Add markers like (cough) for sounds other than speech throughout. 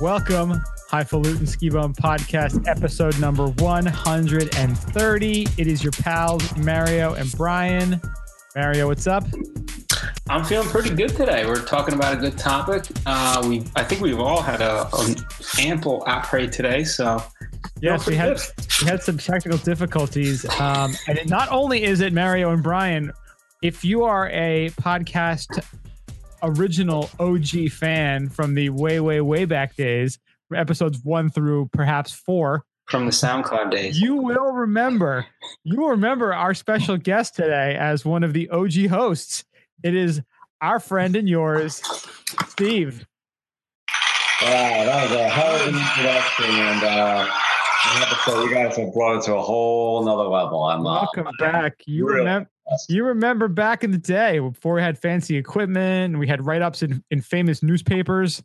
Welcome, Highfalutin Ski Bum Podcast, episode number 130. It is your pals, Mario and Brian. Mario, what's up? I'm feeling pretty good today. We're talking about a good topic. Uh, we, I think we've all had a, a ample après today, so yes, we had we had some technical difficulties. Um, and it, not only is it Mario and Brian, if you are a podcast original OG fan from the way, way, way back days, episodes one through perhaps four, from the SoundCloud days. You will remember, you will remember our special guest today as one of the OG hosts. It is our friend and yours, Steve. Wow, that was a hell of an introduction, and uh, I have to say, you guys have brought it to a whole nother level. I'm uh, welcome back. You really remember? You remember back in the day before we had fancy equipment and we had write ups in, in famous newspapers.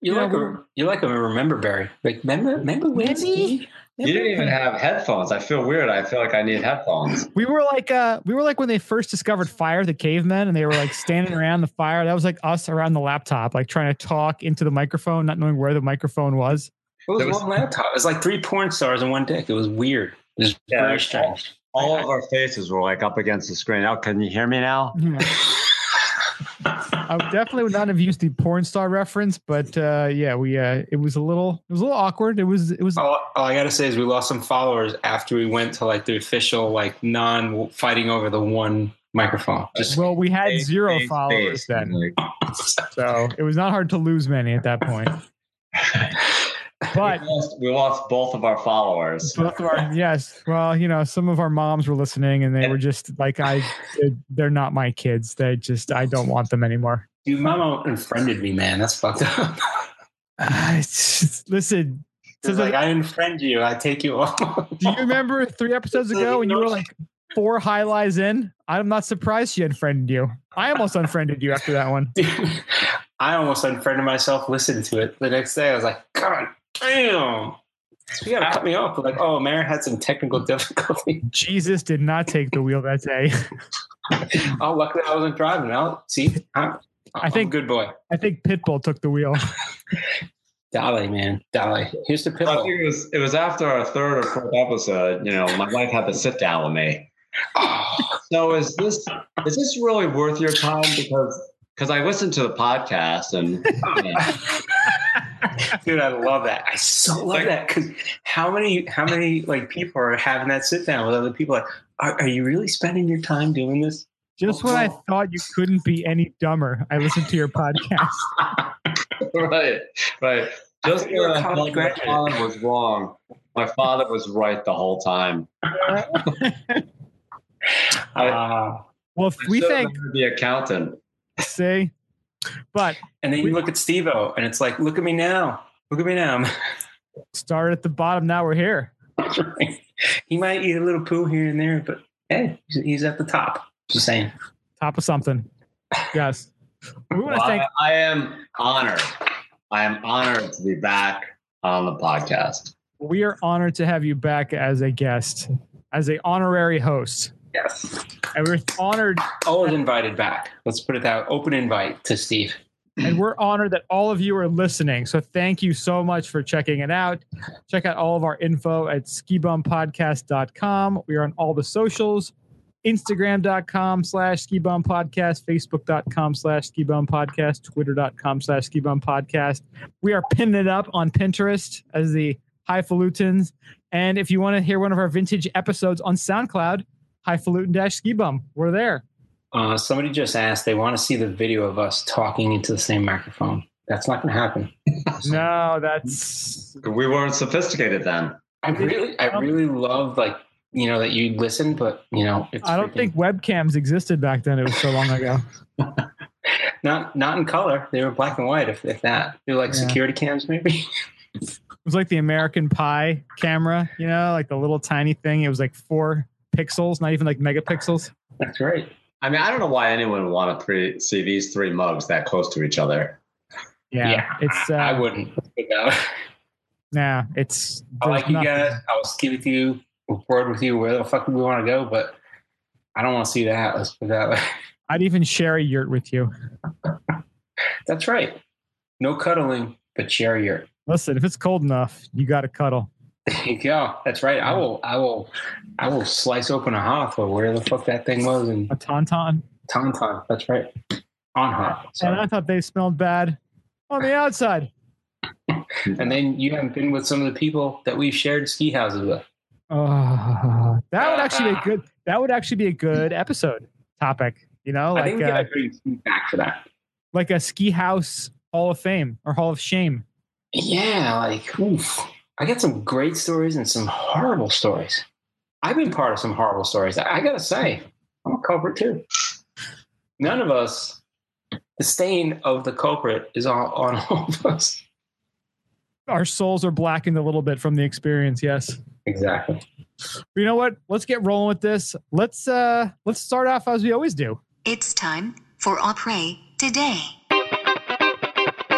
You, you like know, a, you like a remember Barry? Like remember remember when You didn't even have headphones. I feel weird. I feel like I need headphones. We were like uh we were like when they first discovered fire, the cavemen, and they were like standing around the fire. That was like us around the laptop, like trying to talk into the microphone, not knowing where the microphone was. It was, was one laptop. It was like three porn stars in one dick. It was weird. It was yeah, very strange. All, all of our faces were like up against the screen. Oh, can you hear me now? (laughs) I definitely would not have used the porn star reference, but uh, yeah, we uh, it was a little it was a little awkward. It was it was. All, all I gotta say is we lost some followers after we went to like the official like non fighting over the one microphone. Just well, we had zero followers then, so it was not hard to lose many at that point. (laughs) (laughs) But we lost, we lost, both of our followers. Both of our yes. Well, you know, some of our moms were listening, and they were just like, "I, they're not my kids. They just, I don't want them anymore." Dude, mama unfriended me, man. That's fucked up. (laughs) Uh, just, listen, so like, like, I unfriend you. I take you off. (laughs) do you remember three episodes ago when you were like four highlights in? I'm not surprised she unfriended you. I almost unfriended you after that one. Dude, I almost unfriended myself listening to it the next day. I was like, God damn. You gotta cut me off. Like, oh, Mary had some technical (laughs) difficulty. Jesus did not take the wheel that day. (laughs) oh, luckily I wasn't driving. I'll see. I'm, i think good boy. I think Pitbull took the wheel. (laughs) Dolly, man, Dolly. Here's the Pitbull. I think it was it was after our third or fourth episode. You know, my wife had to sit down with me. Oh. So is this is this really worth your time? Because because I listened to the podcast and. Dude, I love that. I so love like, that because how many how many like people are having that sit down with other people? Like, are, are you really spending your time doing this? Just when I thought you couldn't be any dumber, I listened to your podcast. (laughs) right, right. Just when I thought my father was wrong, my father was right the whole time. (laughs) I, uh, well, if we think the accountant, say but and then you look at Steve O and it's like, look at me now. Look at me now. (laughs) Start at the bottom, now we're here. he might eat a little poo here and there, but hey, he's at the top. Just saying. Top of something. Yes. We want to well, thank I, I am honored. I am honored to be back on the podcast. We are honored to have you back as a guest, as a honorary host. Yes. And we're honored. Always invited back. Let's put it that open invite to Steve. And we're honored that all of you are listening. So thank you so much for checking it out. Check out all of our info at skibumpodcast.com. We are on all the socials. Instagram.com slash skibum podcast, Facebook.com slash skibum podcast, Twitter.com slash skibum podcast. We are pinning it up on Pinterest as the Highfalutins. And if you want to hear one of our vintage episodes on SoundCloud, highfalutin dash ski bum. We're there. Uh, somebody just asked, they want to see the video of us talking into the same microphone. That's not going to happen. (laughs) no, that's. We weren't sophisticated then. I really, I really love like you know that you listen, but you know, I don't freaking... think webcams existed back then. It was so long ago. (laughs) (laughs) not, not in color. They were black and white. If, if that, they're like yeah. security cams, maybe. it was like the American Pie camera, you know, like the little tiny thing. It was like four pixels, not even like megapixels. That's great. I mean, I don't know why anyone would want to three, see these three mugs that close to each other. Yeah, yeah it's. Uh, I wouldn't. Nah, it's. I like you guys. I will skip with you, record with you where the fuck do we want to go, but I don't want to see that. Let's put that way. (laughs) I'd even share a yurt with you. That's right. No cuddling, but share a yurt. Listen, if it's cold enough, you got to cuddle. There you go. That's right. I will. I will. I will slice open a Hoth or where the fuck that thing was and A tauntaun. Tauntaun. That's right. On Hoth. And I thought they smelled bad on the outside. (laughs) And then you haven't been with some of the people that we've shared ski houses with. Oh, that would actually be a (laughs) good. That would actually be a good episode topic. You know, like I think we uh, Steve back for that. like a ski house Hall of Fame or Hall of Shame. Yeah, like oof. I got some great stories and some horrible stories. I've been part of some horrible stories. I, I gotta say, I'm a culprit too. None of us, the stain of the culprit is on, (laughs) on all of us. Our souls are blackened a little bit from the experience. Yes. Exactly. But you know what? Let's get rolling with this. Let's uh let's start off as we always do. It's time for après today.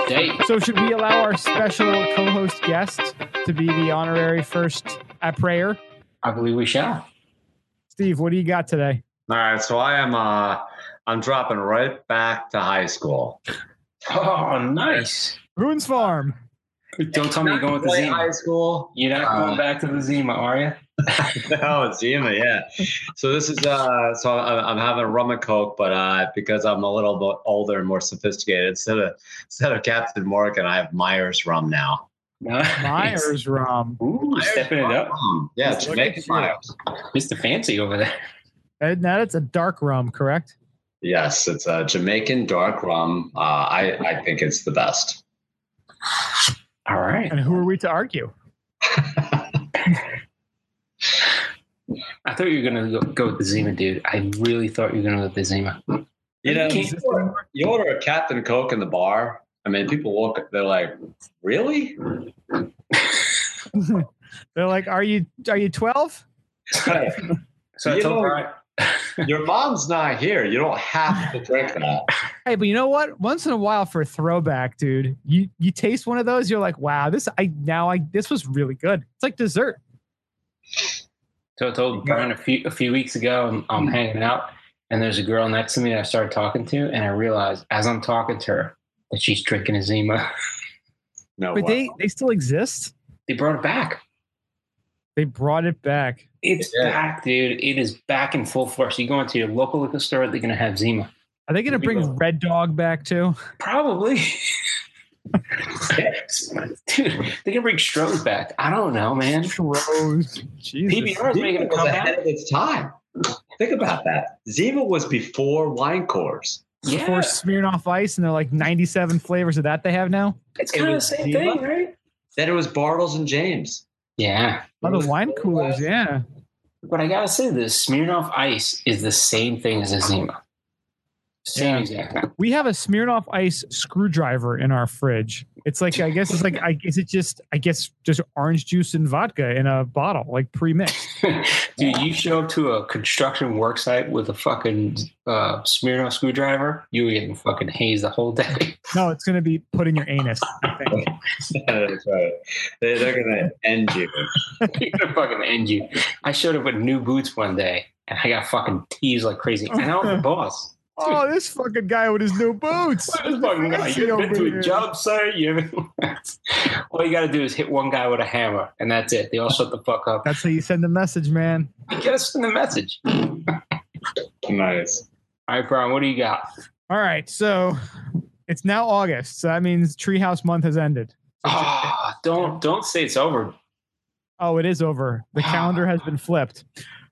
Dave, So should we allow our special co-host guest to be the honorary first après? I believe we shall. Steve, what do you got today? All right, so I am uh I'm dropping right back to high school. Oh, nice. Ruins Farm. Don't tell me you're going with the Play Zima. high school. You're not Uh, going back to the Zima, are you? No, (laughs) it's Zima, yeah. So this is uh, so I'm, I'm having a rum and coke, but uh, because I'm a little bit older and more sophisticated, instead of instead of Captain Morgan, I have Myers rum now. Nice. Myers rum. Ooh, stepping it up. Rum. Yeah, Look Jamaican at you. Myers. Mr. Fancy over there. And now it's a dark rum, correct? Yes, it's a Jamaican dark rum. Uh, I I think it's the best. All right. And who are we to argue? (laughs) I thought you were going to go, go with the Zima, dude. I really thought you were going to go with the Zima. You know, you order, you order a Captain Coke in the bar. I mean, people look. They're like, "Really?" (laughs) They're like, "Are you are you 12?" (laughs) So I You told know- (laughs) Your mom's not here. You don't have to drink that. Hey, but you know what? Once in a while for a throwback, dude, you you taste one of those, you're like, "Wow, this I now I this was really good." It's like dessert. So I told Brian a few a few weeks ago. I'm, I'm mm-hmm. hanging out, and there's a girl next to me that I started talking to, and I realized as I'm talking to her that she's drinking a Zima. (laughs) No, But wow. they they still exist. They brought it back. They brought it back. It's Yeah. back, dude. It is back in full force. You go into your local liquor store, they're gonna have Zima. Are they going to bring Red Dog back too? Probably. (laughs) Dude, (laughs) they can bring Stroh's back. I don't know, man. Rose. Jesus. PBR is making a Zima was ahead of its time. Think about that. Zima was before wine course. Yeah, Before Smirnoff Ice, and they're like 97 flavors of that they have now. it's it kind of the was same Zima. thing, right? Then it was Bartles and James. Yeah, Oh, the wine coolers, yeah. but I gotta say, the Smirnoff Ice is the same thing as a Zima. Same Yeah. exact. We have a Smirnoff Ice screwdriver in our fridge. It's like I guess it's like I guess it just I guess just orange juice and vodka in a bottle, like pre-mixed. (laughs) Dude, you show up to a construction work site with a fucking uh, Smirnoff screwdriver, you were getting fucking hazed the whole day. (laughs) No, it's gonna be put in your anus. I think. (laughs) That's right. They, they're to end you. You're gonna fucking end you. I showed up with new boots one day, and I got fucking teased like crazy. And I was the boss. Oh, this fucking guy with his new boots. (laughs) This fucking guy, Fancy you ever over been to a job site? You. (laughs) All you got to do is hit one guy with a hammer, and that's it. They all shut the fuck up. That's how you send a message, man. (laughs) You gotta send the message. Nice. All right, Brian, what do you got? All right, so it's now August, so that means Treehouse Month has ended. Oh, don't don't say it's over. Oh, it is over. The ah. calendar has been flipped.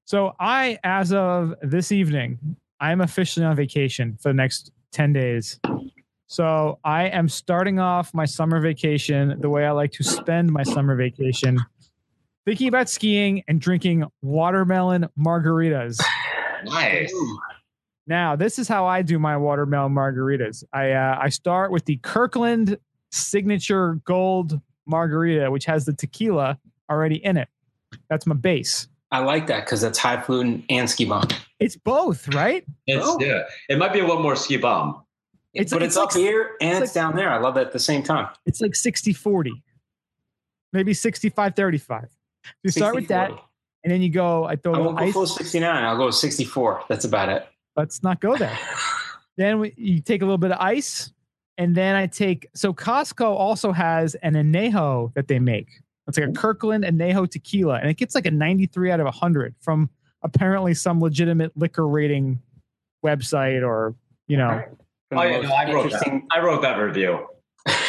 So I, as of this evening, I'm officially on vacation for the next 10 days. So I am starting off my summer vacation the way I like to spend my summer vacation, thinking about skiing and drinking watermelon margaritas. Nice. Now, this is how I do my watermelon margaritas. I uh, I start with the Kirkland signature gold margarita, which has the tequila already in it. That's my base. I like that because that's highfalutin and ski bum. It's both, right? It's, Oh. yeah. It might be a little more ski bum. It's- but it's it's, up like- here and it's it's, down there. I love that at the same time. It's like 60 40, maybe 65 35. You start with that, and then you go, I throw I a won't little go full 69. I'll go 64. That's about it. Let's not go there. (laughs) Then we, you take a little bit of ice, and then I take so Costco also has an anejo that they make. It's like a Kirkland and anejo tequila, and it gets like a 93 out of 100 from apparently some legitimate liquor rating website or you know. Oh yeah, no, I wrote that. I wrote that review.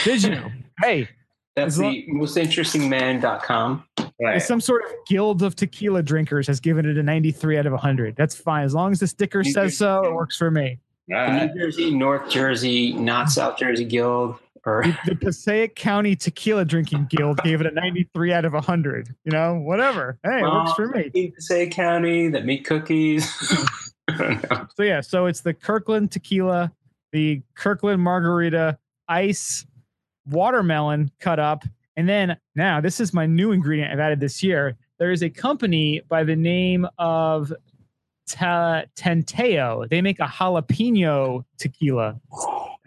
Did you? hey, That's As lo- the most interesting man.com. Right. some sort of guild of tequila drinkers has given it a 93 out of 100. That's fine as long as the sticker You says could- so. It works for me. All The right. New Jersey, North Jersey, not South Jersey Guild, or The, the Passaic County Tequila Drinking Guild gave it a 93 out of 100. You know, whatever. Hey, it works for me. Passaic County that make cookies. (laughs) I don't know. So yeah, so it's the Kirkland tequila, the Kirkland margarita, ice, watermelon cut up, and then now this is my new ingredient I've added this year. There is a company by the name of Ta- Tanteo. They make a jalapeno tequila,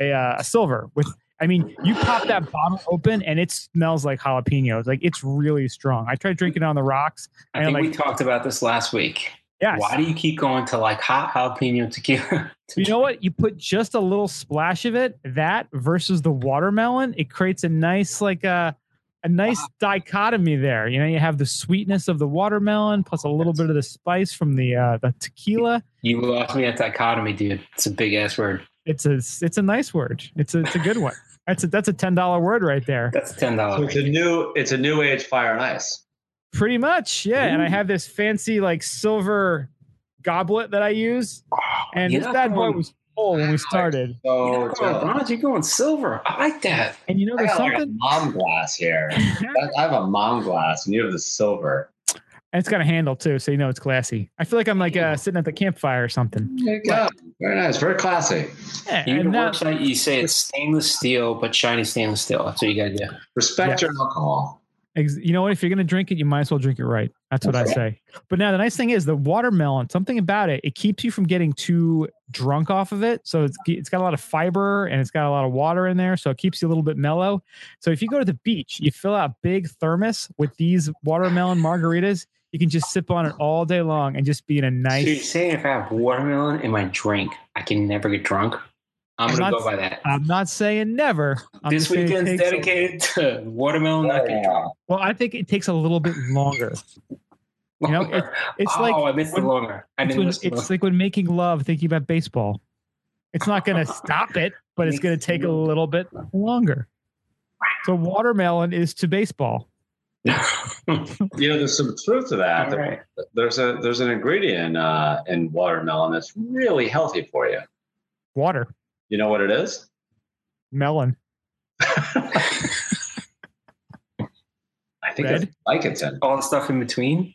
a, uh, a silver with. I mean, you pop that bottle open and it smells like jalapenos. Like it's really strong. I tried drinking it on the rocks. I And, think we talked about this last week. Yes. Why do you keep going to like hot jalapeno tequila? (laughs) You know what? You put just a little splash of it. That versus the watermelon, it creates a nice like a a nice dichotomy there. You know, you have the sweetness of the watermelon plus a little bit of the spice from the uh, the tequila. You lost me at dichotomy, dude. It's a big ass word. It's a it's a nice word. It's a it's a good one. That's a that's a ten dollar word right there. That's ten So dollars. it's a new it's a new age fire and ice. Pretty much, yeah. And I have this fancy like silver goblet that I use, and You're this bad boy was full when we started. So You're not going jealous. bronze, you're going silver. I like that. And you know, I there's got like a mom glass here. (laughs) I I have a mom glass, and you have the silver. And it's got a handle too, so you know it's classy. I feel like I'm like uh, sitting at the campfire or something. There you go. Very nice. Very classy. Yeah, Your and that- website, you say it's stainless steel, but shiny stainless steel. That's what you got to do. Respect Yeah. your alcohol. you know what? If you're gonna drink it, you might as well drink it right. That's what I say. But now the nice thing is the watermelon. Something about it, it keeps you from getting too drunk off of it. So it's it's got a lot of fiber and it's got a lot of water in there, so it keeps you a little bit mellow. So if you go to the beach, you fill out a big thermos with these watermelon margaritas. You can just sip on it all day long and just be in a nice. So you're saying if I have watermelon in my drink, I can never get drunk? I'm I'm going to not- go by that. I'm not saying never. I'm this weekend's dedicated to watermelon not getting drunk. Well, I think it takes a little bit longer. You know, Longer. It's oh, like I missed when- the longer. I it's, when, it's like when making love, thinking about baseball. It's not going (laughs) to stop it, but it's going to take a (laughs) little bit longer. So watermelon is to baseball. (laughs) You know, there's some truth to that. All right. There's a there's an ingredient uh, in watermelon that's really healthy for you. Water, You know what it is? melon, (laughs) I think Red? it's Vicodin. All the stuff in between.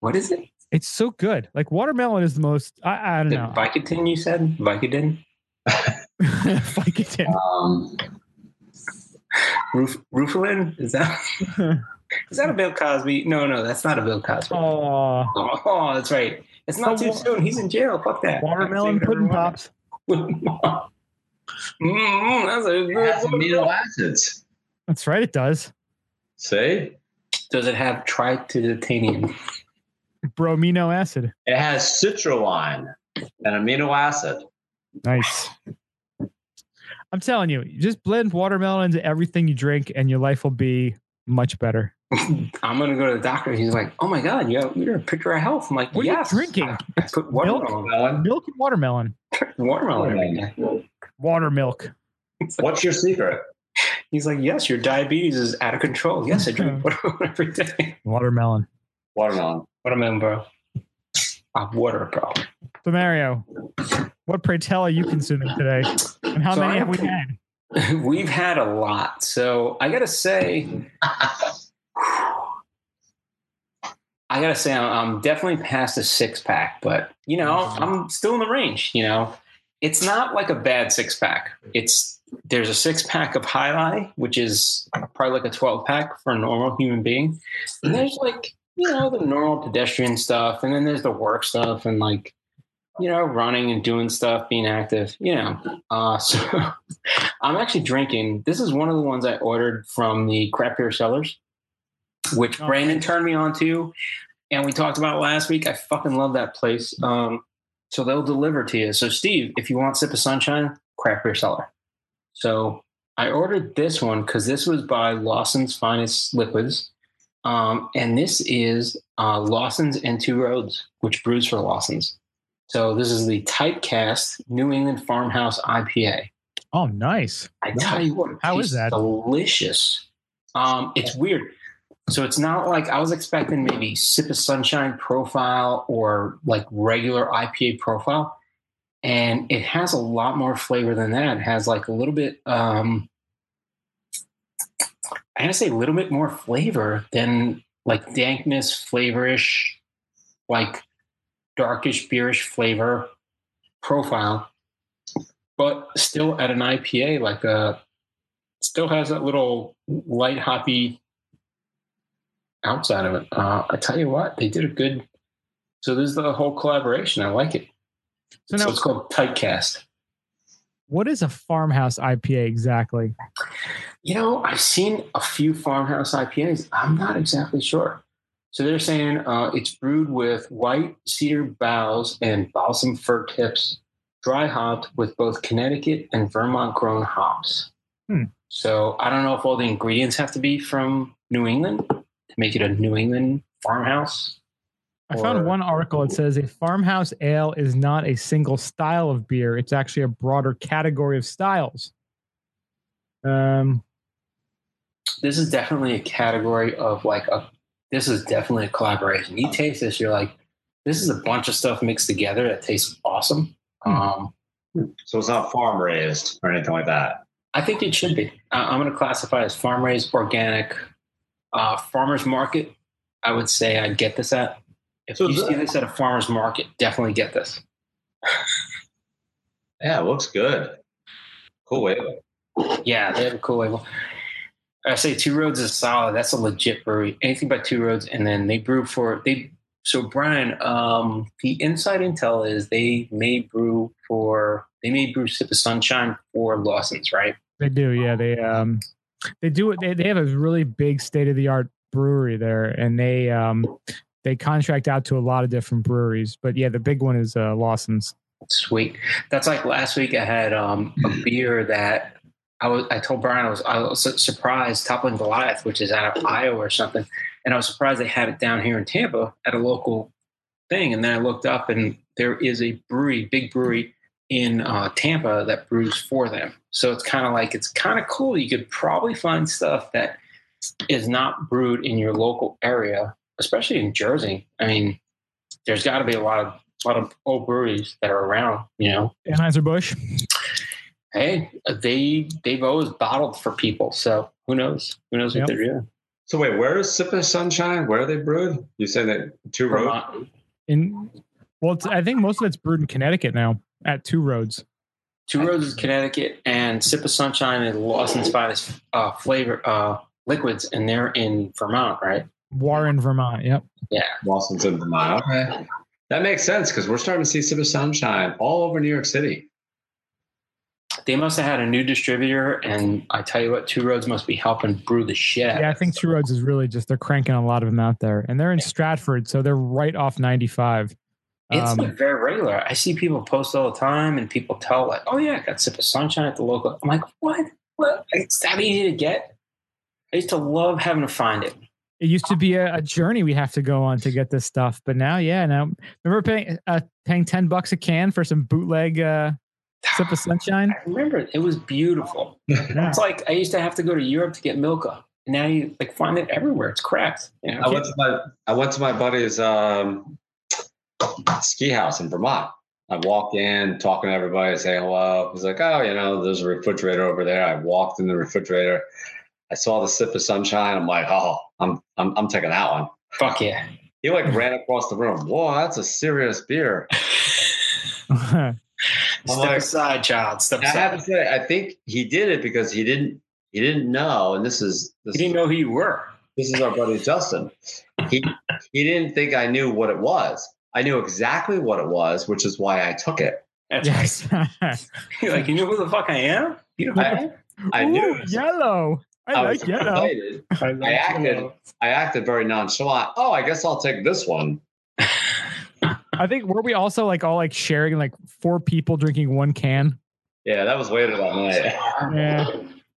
What is it? it's so good. Like watermelon is the most. I, I don't The know. Vicodin, you said? Vicodin? (laughs) Vicodin. Um, Roof, Roofalin? Is that is that a Bill Cosby? No, no, that's not a Bill Cosby. Oh, Oh, that's right. It's not So too soon. He's in jail. Fuck that. watermelon pudding pops. (laughs) Mm, that's a it has good amino acids. That's right. It does. Say. Does it have tritidotanium? Bromino acid. It has citrulline, an amino acid. Nice. I'm telling you, just blend watermelon into everything you drink, and your life will be much better. (laughs) I'm gonna go to the doctor. He's like, "Oh my god, you have, you're a picture of health." I'm like, What are you drinking? I put watermelon. Melon, Milk and watermelon. (laughs) Watermelon every day. Water milk. what's your secret? He's like, "Yes, your diabetes is out of control." Yes, I drink (laughs) watermelon every day. Watermelon. Watermelon. Watermelon, bro. Uh, water, bro. So Mario, what pray tell are you consuming today? And how So many I have we had? (laughs) We've had a lot, so I gotta say, I gotta say, I'm, I'm definitely past a six pack, but you know, mm-hmm. I'm still in the range. You know, it's not like a bad six pack. It's there's a six pack of High Life, which is probably like a 12 pack for a normal human being, and there's like you know the normal pedestrian stuff, and then there's the work stuff, and like you know running and doing stuff, being active. You know, uh, (laughs) so I'm actually drinking. This is one of the ones I ordered from the Craft Beer Cellars, which Oh. Brandon turned me on to, and we talked about last week. I fucking love that place. Um, so they'll deliver to you. So Steve, if you want sip of sunshine, Craft Beer Cellar. So I ordered this one because this was by Lawson's Finest Liquids. Um, and this is uh, Lawson's and Two Roads, which brews for Lawson's. So this is the Typecast New England Farmhouse IPA. Oh, nice. I tell you what, How is that? Delicious. Um, it's weird. So it's not like I was expecting maybe sip of sunshine profile or like regular IPA profile. And it has a lot more flavor than that. It has like a little bit um I gotta say a little bit more flavor than like dankness, flavorish, like darkish, beerish flavor profile. But still at an IPA, like a still has that little light hoppy outside of it. Uh, I tell you what, they did a good. So this is the whole collaboration. I like it. So So, now, it's called Typecast. what is a farmhouse IPA exactly? You know, I've seen a few farmhouse IPAs. I'm not exactly sure. So they're saying uh, it's brewed with white cedar boughs and balsam fir tips, dry hopped with both Connecticut and Vermont grown hops. Hmm. So I don't know if all the ingredients have to be from New England to make it a New England farmhouse. I found one article. that says a farmhouse ale is not a single style of beer. It's actually a broader category of styles. Um, This is definitely a category of like a. This is definitely a collaboration. You taste this, you're like, this is a bunch of stuff mixed together that tastes awesome. Hmm. Um, So it's not farm raised or anything like that. I think it should be. I- I'm going to classify it as farm raised, organic, uh, farmers market. I would say I'd get this at. If So you that- see this at a farmers market, definitely get this. Yeah, it looks good. Cool way. Yeah, they have a cool label. I say Two Roads is solid. That's a legit brewery. Anything but Two Roads, and then they brew for they. So Brian, um, the inside intel is they may brew for they may brew Sip of Sunshine for Lawson's, right? they do, yeah. They um, they do. They they have a really big state of the art brewery there, and they um, they contract out to a lot of different breweries. But yeah, the big one is uh, Lawson's. Sweet. That's like last week. I had um, a beer that I was. I told Brian I was. I was surprised. Toppling Goliath, which is out of Iowa or something, and I was surprised they had it down here in Tampa at a local thing. And then I looked up, and there is a brewery, big brewery in uh, Tampa that brews for them. So it's kind of like it's kind of cool. You could probably find stuff that is not brewed in your local area, especially in Jersey. I mean, there's got to be a lot of a lot of old breweries that are around. You know, Anheuser Busch. Hey, they they've always bottled for people. So who knows? Who knows what Yep. they're doing? So wait, where is Sip of Sunshine? Where are they brewed? You say that two roads. In well, it's, I think most of it's brewed in Connecticut now at Two Roads. Two Roads is Connecticut, and Sip of Sunshine is Lawson's finest uh, flavor uh, liquids, and they're in Vermont, right? Warren, Vermont. Yep. Yeah. Lawson's in Vermont. Okay. That makes sense because we're starting to see Sip of Sunshine all over New York City. They must have had a new distributor, and I tell you what, Two Roads must be helping brew the shit. Yeah, I think Two Roads is really just they're cranking a lot of them out there, and they're in Stratford, so they're right off 95. It's Um, like very regular. I see people post all the time, and people tell like, "Oh yeah, I got Sip of Sunshine at the local." I'm like, "What? What? It's that easy to get?" I used to love having to find it. It used to be a, a journey we have to go on to get this stuff, but now, yeah, now remember paying uh, paying ten bucks a can for some bootleg uh, sip of sunshine. I remember it. It was beautiful. Yeah. It's like I used to have to go to Europe to get Milka. And now you like find it everywhere. It's cracked. You know? I went to my I went to my buddy's um, ski house in Vermont. I walk in, talking to everybody, say hello. He's like, "Oh, you know, there's a refrigerator over there." I walked in the refrigerator. I saw the sip of sunshine. I'm like, "Oh, I'm I'm, I'm taking that one." Fuck yeah. He like ran across the room. Whoa, that's a serious beer. (laughs) (laughs) Step like- aside, child. Step I have to say, I think he did it because he didn't he didn't know, and this is You this didn't know who you were. this is our buddy Justin. He he didn't think I knew what it was. I knew exactly what it was, which is why I took it. That's yes. right. (laughs) You're like, you know who the fuck I am? You know who I am? I knew Ooh, it. yellow. I, was like yellow. excited. I acted I acted very nonchalant. Oh, I guess I'll take this one. (laughs) I think were we also like all like sharing like four people drinking one can? Yeah, that was later that night. Yeah.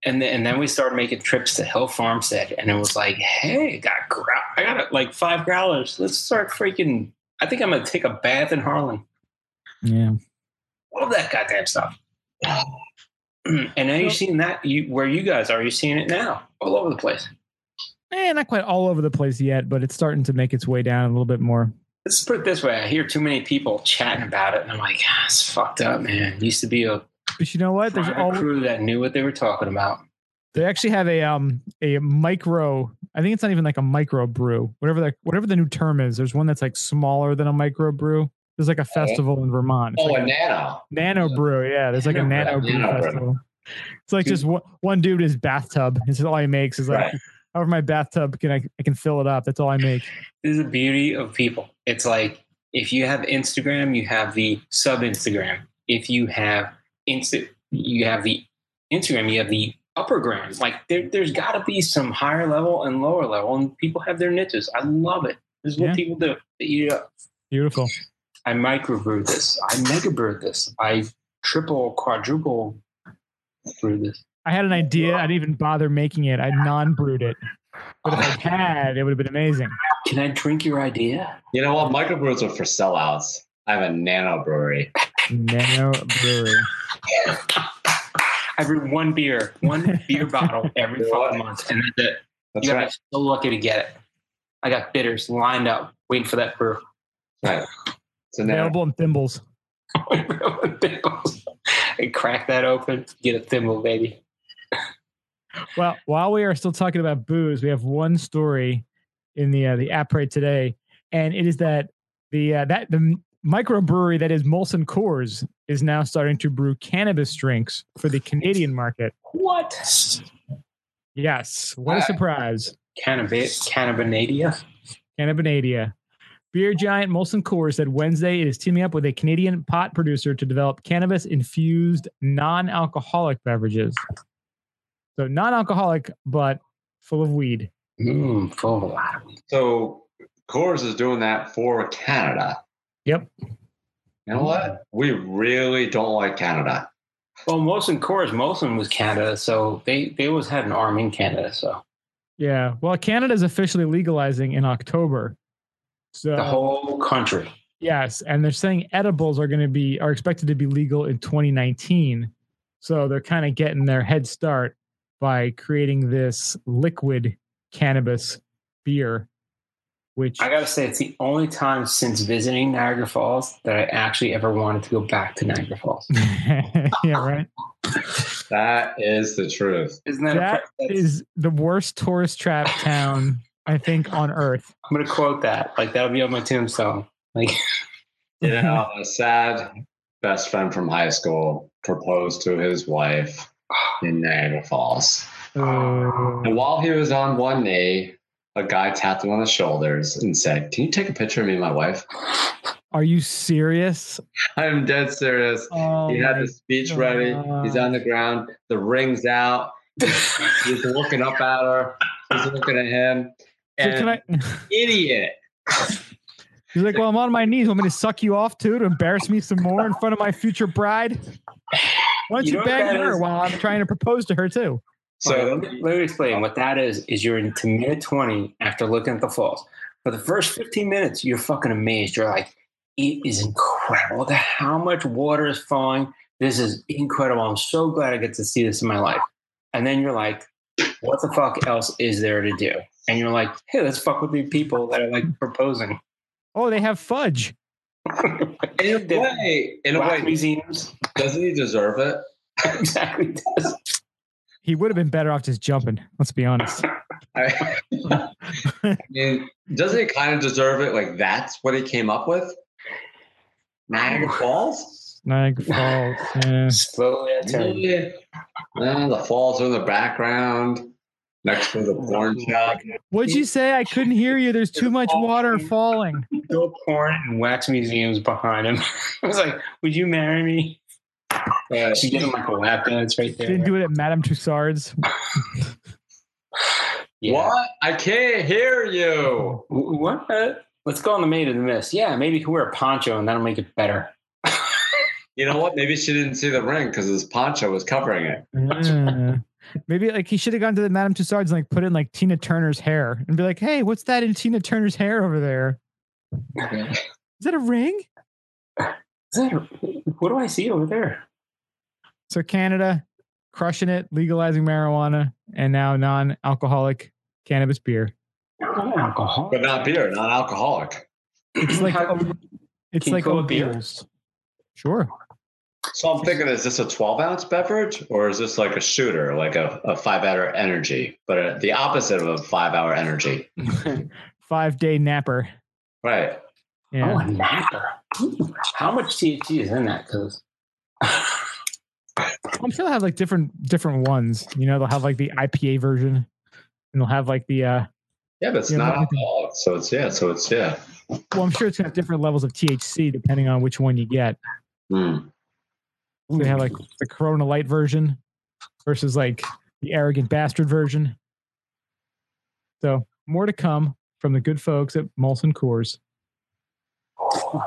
And then, and then we started making trips to Hill Farmstead, and it was like, hey, I got grou- I got like five growlers. Let's start freaking. I think I'm gonna take a bath in Harlan. Yeah. Love that goddamn stuff. (clears throat) and now you're seeing that you where you guys are. You're seeing it now all over the place. Eh, not quite all over the place yet, but it's starting to make its way down a little bit more. Let's put it this way: I hear too many people chatting about it, and I'm like, ah, it's fucked up, man. Used to be a But you know what? There's all crew that knew what they were talking about. they actually have a um a micro. I think it's not even like a micro brew. Whatever the whatever the new term is. There's one that's like smaller than a micro brew. There's like a festival in Vermont. It's Oh, like a nano. Nano brew, yeah. There's like a (laughs) Nano nano brew, brew nano brew. festival. It's like just one, one dude in his bathtub. This is all he makes. Is like, Right. however my bathtub can I, I can fill it up. That's all I make. This is the beauty of people. It's like if you have Instagram, you have the sub Instagram. If you have Insta, you have the Instagram. You have the upper gram. Like there, there's got to be some higher level and lower level, and people have their niches. I love it. This is what Yeah. people do. They eat it up. Beautiful. I microbrew this. I mega brewed this. I triple, quadruple brewed this. I had an idea. I didn't even bother making it. I non brewed it. But if I had, it would have been amazing. Can I drink your idea? You know what? Microbrews are for sellouts. I have a nano brewery. Nano brewery. I brew one beer, one (laughs) beer bottle every fucking month, and that's it. That's you right. guys are so lucky to get it. I got bitters lined up, waiting for that brew. Right. It's a nano. Available in thimbles. (laughs) and crack that open, get a thimble, baby. Well, while we are still talking about booze, we have one story in the uh, the app right today, and it is that the uh, that the microbrewery that is Molson Coors is now starting to brew cannabis drinks for the Canadian market. What? Yes, what a Uh, surprise! Cannabis, cannabinadia. Cannabinadia. Beer giant Molson Coors said Wednesday it is teaming up with a Canadian pot producer to develop cannabis infused non alcoholic beverages. So non alcoholic, but full of weed. Mm, full of a lot of weed. So Coors is doing that for Canada. Yep. You know what? We really don't like Canada. Well, Molson Coors, Molson was Canada, so they they always had an arm in Canada. So Yeah. Well, Canada is officially legalizing in October. So the whole country. yes, and they're saying edibles are going to be are expected to be legal in 2019. So they're kind of getting their head start by creating this liquid cannabis beer, which I gotta say, it's the only time since visiting Niagara Falls that I actually ever wanted to go back to Niagara Falls. (laughs) yeah, right. That is the truth. Isn't that, That a, that's, is the worst tourist trap town I think on earth. I'm gonna quote that. Like that'll be on my tombstone. Like (laughs) You know, a sad best friend from high school proposed to his wife in Niagara Falls. Uh, And while he was on one knee, a guy tapped him on the shoulders and said, Can you take a picture of me and my wife? are you serious? (laughs) I'm dead serious. Oh he had the speech ready. He's on the ground. The ring's out. (laughs) He's looking up at her. He's looking at him. So And can I? (laughs) idiot. He's like, well, I'm on my knees. Want me to suck you off too to embarrass me some more in front of my future bride? Why don't You you, know bang her is? while I'm trying to propose to her too? So let, me, let me explain what that is. Is you're into minute 20 after looking at the falls. For the first 15 minutes, you're fucking amazed. You're like, it is incredible. The, how much water is falling. This is incredible. I'm so glad I get to see this in my life. And then you're like, what the fuck else is there to do? And you're like, hey, let's fuck with the people that are like proposing. Oh, they have fudge. (laughs) In a way, in a way, museums. doesn't he deserve it? (laughs) exactly. does. He would have been better off just jumping. Let's be honest. (laughs) I, I mean, doesn't he kind of deserve it? Like that's what he came up with. Niagara (sighs) Falls. Niagara Falls. Yeah. Slowly I turn. Yeah. Uh, the falls are in the background, next to the porn shop. What'd you say? I couldn't hear you. There's too much water falling. Bill porn and wax museums behind him. (laughs) I was like, would you marry me? Uh, She's getting like a lap dance right there. Didn't do it at Madame Tussauds. (laughs) Yeah. What? I can't hear you. What? Let's go on the maid of the mist. Yeah, maybe you can wear a poncho and that'll make it better. (laughs) You know what? Maybe she didn't see the ring because his poncho was covering it. Uh, maybe like he should have gone to the Madame Tussauds and like put in like Tina Turner's hair and be like, "Hey, what's that in Tina Turner's hair over there? (laughs) Is that a ring?" Is that, a, what do I see over there? So Canada crushing it, legalizing marijuana, and now non-alcoholic cannabis beer. Not alcohol. But not beer, not alcoholic. It's like it's Can you like call it beer? Sure. So I'm thinking, is this a 12 ounce beverage or is this like a shooter, like a, a five hour energy, but uh the opposite of a five hour energy? (laughs) Five day napper. Right. Yeah. Oh, a napper. How much THC is in that? Because (laughs) I'm sure they'll have like different different ones. You know, they'll have like the IPA version, and they'll have like the uh Yeah, but it's not alcoholic. So it's, yeah, so it's, yeah. well, I'm sure it's gonna have different levels of THC depending on which one you get. Hmm. So they have like the Corona Light version versus like the arrogant bastard version. So more to come from the good folks at Molson Coors.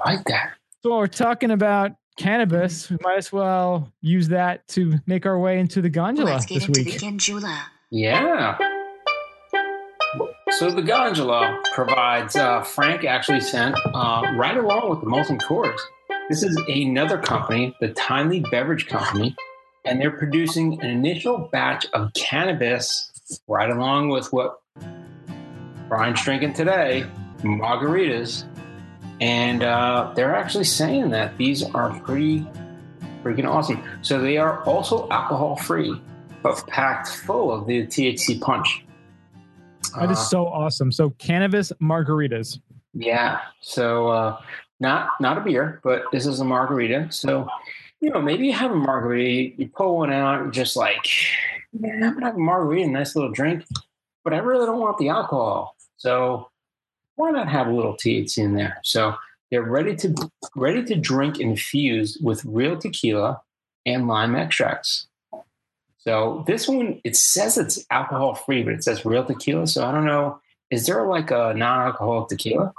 I like that. So we're talking about cannabis, we might as well use that to make our way into the gondola Let's get this into week. the Ganjula. Yeah. So the gondola provides. Uh, Frank actually sent uh, right along with the Molson Coors. This is another company, the Timely Beverage Company, and they're producing an initial batch of cannabis right along with what Brian's drinking today, margaritas, and uh, they're actually saying that these are pretty freaking awesome. So they are also alcohol free, but packed full of the THC punch. That is Uh, so awesome. So cannabis margaritas. yeah. So uh, not not a beer, but this is a margarita. So you know, maybe you have a margarita, you pull one out, and just like, man, I'm gonna have a margarita, nice little drink, but I really don't want the alcohol. So why not have a little THC in there? So they're ready to ready to drink infused with real tequila and lime extracts. So this one, it says it's alcohol free, but it says real tequila. So I don't know. Is there like a non-alcoholic tequila?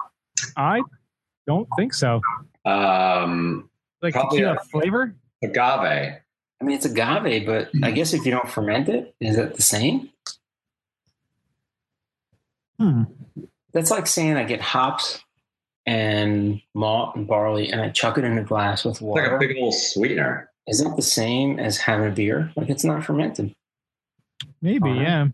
I don't think so. Um, Like Probably tequila a- flavor? agave. I mean, it's agave, but I guess if you don't ferment it, is it the same? Hmm. That's like saying I get hops and malt and barley and I chuck it in a glass with It's like a big old sweetener. Is it the same as having a beer? Like it's not fermented. Maybe, yeah.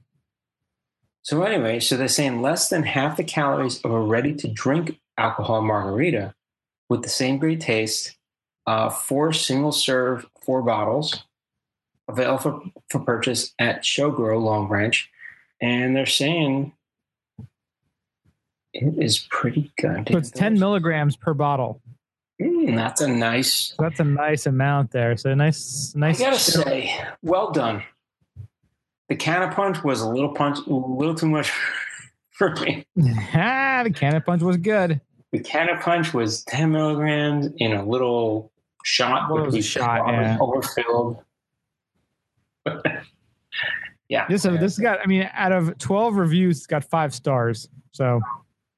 So anyway, so they're saying less than half the calories of a ready-to-drink alcohol margarita with the same great taste. Uh, four single-serve, four bottles available for, for purchase at Showgrow Long Branch, and they're saying it is pretty good. So it's 10 milligrams per bottle. Mm, that's a nice. So that's a nice amount there. So nice, nice. I gotta say, well done. The can of punch was a little punch, a little too much (laughs) for me. ah, the can of punch was good. The can of punch was 10 milligrams in a little shot. It was a shot, yeah. Overfilled. (laughs) yeah. This, uh, this got, I mean, out of 12 reviews, it's got five stars. So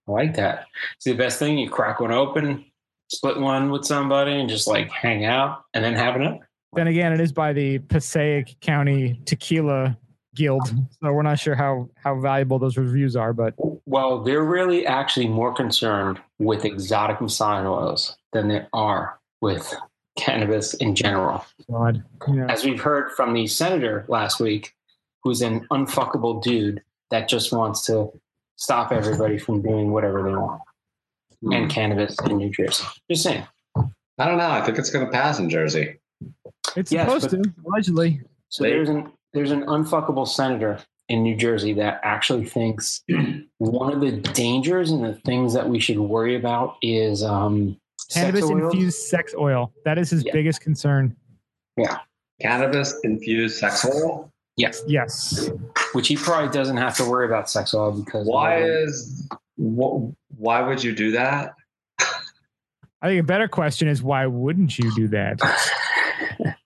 I like that. It's the best thing, you crack one open, split one with somebody, and just like hang out and then have another. then again, it is by the Passaic County Tequila Guild. So we're not sure how, how valuable those reviews are, but Well, they're really actually more concerned with exotic massage oils than they are with cannabis in general. God, yeah. As we've heard from the senator last week, who's an unfuckable dude that just wants to stop everybody from doing whatever they want and cannabis in New Jersey. Just saying. I don't know. I think it's going to pass in Jersey. it's Yes, supposed but- to, allegedly. So They- there's an there's an unfuckable senator in New Jersey that actually thinks (clears throat) one of the dangers and the things that we should worry about is um, sex Cannabis oils. infused sex oil. That is his Yeah. biggest concern. Yeah, cannabis infused sex oil. Yes, Yes. which he probably doesn't have to worry about sex oil because Why is wh- why would you do that? I think a better question is why wouldn't you do that? (laughs)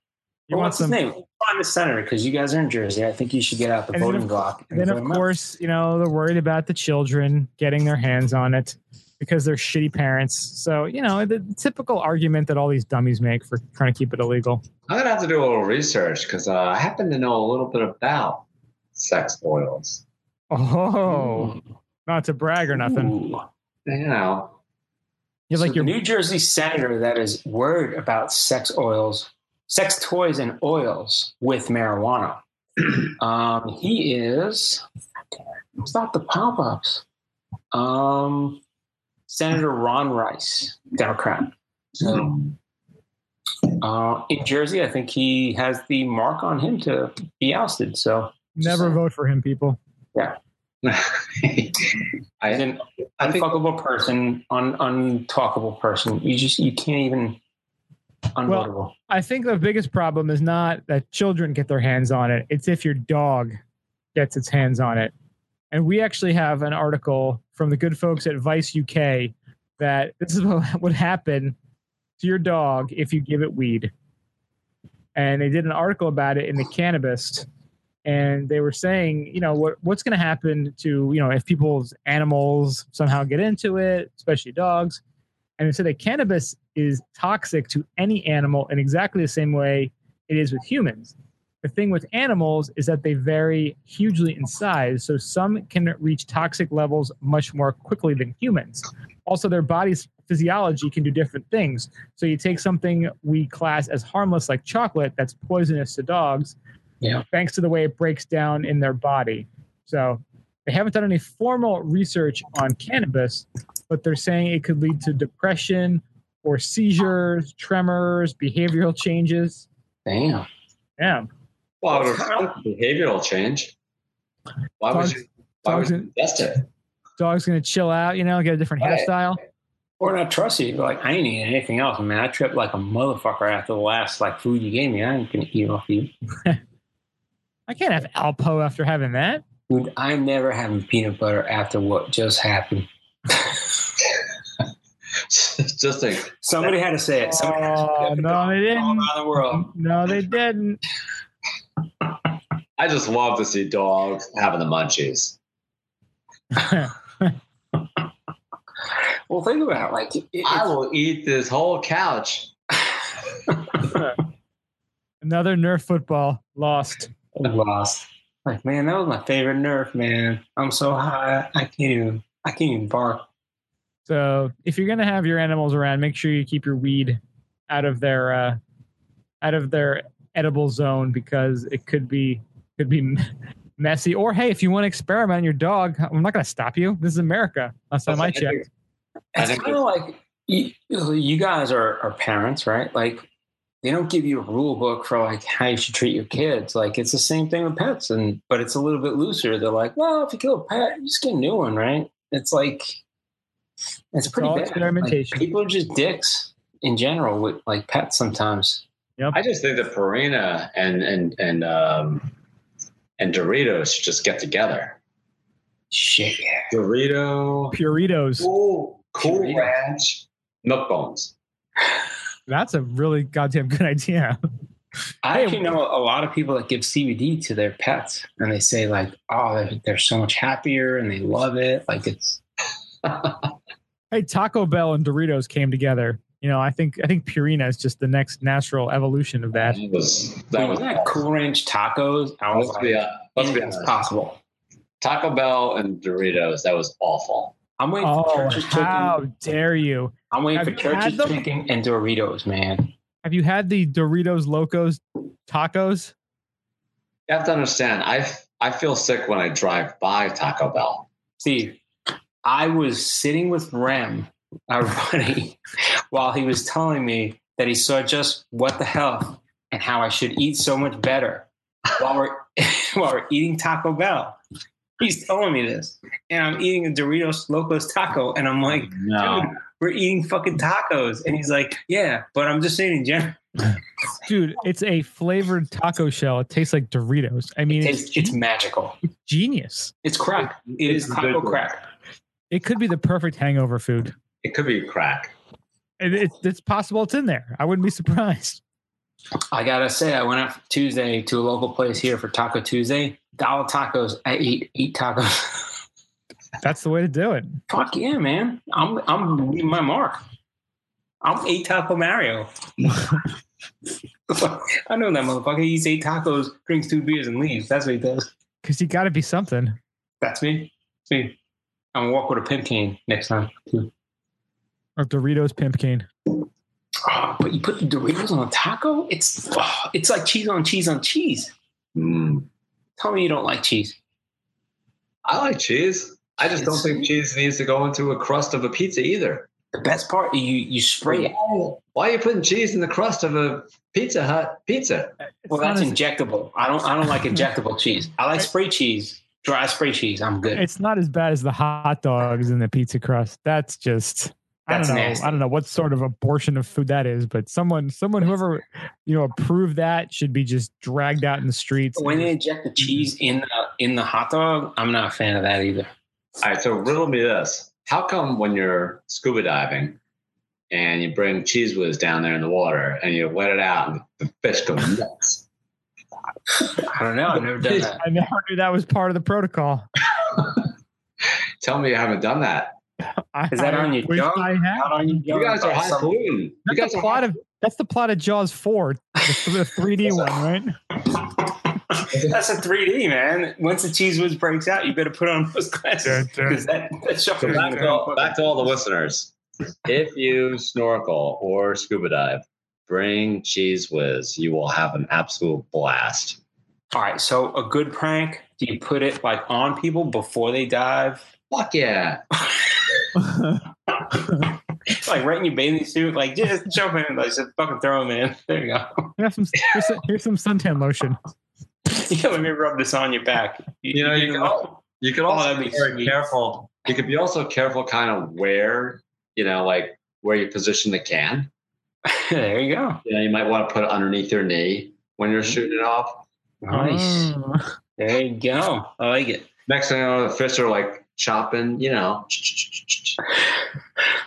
You well, want what's his some name? Find the senator because you guys are in Jersey. I think you should get out the And voting of- block. And then, of him out. course, you know, they're worried about the children getting their hands on it. because they're shitty parents. So, you know, the typical argument that all these dummies make for trying to keep it illegal. I'm gonna have to do a little research because uh, I happen to know a little bit about sex oils. Oh, not to brag or nothing. Ooh. You know, You have So like your New Jersey senator that is worried about sex oils, sex toys, and oils with marijuana. (clears throat) um, he is. Stop the pop-ups. Um, Senator Ron Rice, Democrat. So, uh, in Jersey, I think he has the mark on him to be ousted. So, never vote for him, people. (laughs) he's I, an I think unfuckable person, un, untalkable person. You just you can't even unvotable. I think the biggest problem is not that children get their hands on it. It's if your dog gets its hands on it. And we actually have an article from the good folks at Vice UK that this is (laughs) what would happen to your dog if you give it weed. And they did an article about it in the cannabis. And they were saying, you know, what what's going to happen to, you know, if people's animals somehow get into it, especially dogs. And they said that cannabis is toxic to any animal in exactly the same way it is with humans. The thing with animals is that they vary hugely in size, so some can reach toxic levels much more quickly than humans. Also, their body's physiology can do different things. So, you take something we class as harmless, like chocolate, that's poisonous to dogs, Yeah. thanks to the way it breaks down in their body. So, they haven't done any formal research on cannabis, but they're saying it could lead to depression or seizures, tremors, behavioral changes. Damn. Yeah. well, I behavioral change. Why would Dogs- you? Why would dogs you invest it? Dog's gonna chill out, you know, get a different Right. hairstyle. Or not trust you. Like I ain't eating anything else, man. I tripped like a motherfucker after the last like food you gave me. I ain't gonna eat off you, (laughs) I can't have Alpo after having that. dude. I'm never having peanut butter after what just happened. (laughs) Just think, Somebody had to say it. Somebody had to say Oh, it. no, they didn't. around the world. No, they didn't. (laughs) I just love to see dogs having the munchies. Well, think about it. Like it, it- I will eat this whole couch. (laughs) Another Nerf football lost. I lost. Like man, that was my favorite Nerf. Man, I'm so high. I can't even. I can't even bark. So if you're gonna have your animals around, make sure you keep your weed out of their uh, out of their edible zone because it could be could be (laughs) messy. Or hey, if you want to experiment on your dog, I'm not gonna stop you. This is America. Last time I checked. I It's kind of like you, you guys are, are parents, right? Like they don't give you a rule book for like how you should treat your kids. Like it's the same thing with pets, and but it's a little bit looser. They're like, well, if you kill a pet, you just get a new one, right? It's like it's pretty all bad. Like, people are just dicks in general with like pets sometimes. I just think that Purina and and and um and Doritos should just get together. Shit, yeah. Dorito, Puritos. Cool, Cool Doritos. Ranch, Milk Bones. (laughs) That's a really goddamn good idea. I actually know a lot of people that give CBD to their pets, and they say like, "Oh, they're, they're so much happier and they love it." Like it's (laughs) Hey, Taco Bell and Doritos came together. You know, I think I think Purina is just the next natural evolution of that. That was Wait, that was wasn't that Cool Ranch tacos? I was Let's like, be uh, let's be honest. possible. Taco Bell and Doritos. That was awful. I'm waiting for Oh, church's how dare you! I'm waiting Have for you had church's chicken and Doritos, man. Have you had the Doritos Locos tacos? You have to understand. I I feel sick when I drive by Taco Bell. See, I was sitting with Rem, our (laughs) buddy, while he was telling me that he saw just what the hell and how I should eat so much better while we're (laughs) while we're eating Taco Bell. He's telling me this, and I'm eating a Doritos Locos taco, and I'm like, No, dude, we're eating fucking tacos, and he's like, yeah, but I'm just saying in general, (laughs) Dude, it's a flavored taco shell. It tastes like Doritos. I mean, it's, it's, it's magical. genius. It's crack. It is It's taco ridiculous. crack. It could be the perfect hangover food. it could be crack. It, it, it's possible it's in there. I wouldn't be surprised. I gotta say, I went out Tuesday to a local place here for Taco Tuesday. Dollar tacos. I ate eight tacos. (laughs) That's the way to do it. Fuck yeah, man. I'm I'm leaving my mark. I'm eight taco Mario. (laughs) I know that motherfucker. He eats eight tacos, drinks two beers, and leaves. That's what he does. Because you got to be something. That's me. That's me. I'm gonna walk with a pimp cane next time. Too. Or Doritos pimp cane. Oh, but you put the Doritos on a taco? It's oh, it's like cheese on cheese on cheese. Mm. Tell me you don't like cheese. I like cheese. I just don't think cheese needs to go into a crust of a pizza either. The best part, you you spray it. Why are you putting cheese in the crust of a Pizza Hut pizza? It's Well, that's as- injectable. I don't I don't like (laughs) injectable cheese. I like spray cheese, dry spray cheese. I'm good. it's not as bad as the hot dogs and the pizza crust. That's just I don't know. nasty. I don't know what sort of abortion of food that is, but someone someone whoever you know approved that should be just dragged out in the streets. When they inject the mm-hmm. cheese in the in the hot dog, I'm not a fan of that either. All right, so riddle me this. How come when you're scuba diving and you bring cheese whiz down there in the water and you wet it out and the fish go (laughs) nuts? I don't know. I've never done that. I never knew that was part of the protocol. (laughs) Tell me you haven't done that. (laughs) I, Is that I on your wish jug? I had. Not on your You guys are but high some- You That's guys the are plot of that's the plot of Jaws four, the, the 3D (laughs) one, right? That's a 3D, man. Once the cheese whiz breaks out, you better put on those glasses Dun, dun. because that that So back gonna all, back to all the listeners. If you snorkel or scuba dive, bring cheese whiz. You will have an absolute blast. All right, so a good prank. Do you put it like on people before they dive? Fuck yeah. (laughs) Like right in your bathing suit, like just jump in and like just fucking throw them in. There you go. Here's some, here's some, here's some suntan lotion. (laughs) Yeah, let me rub this on your back. You know, you can, you could Oh, also that'd be be very sweet. careful. You could be also careful kind of where, you know, like where you position the can. (laughs) there you go. You know, you might want to put it underneath your knee when you're mm-hmm. shooting it off. Nice. Oh. There you go. I like it. Next thing you know, the fish are like chopping, you know.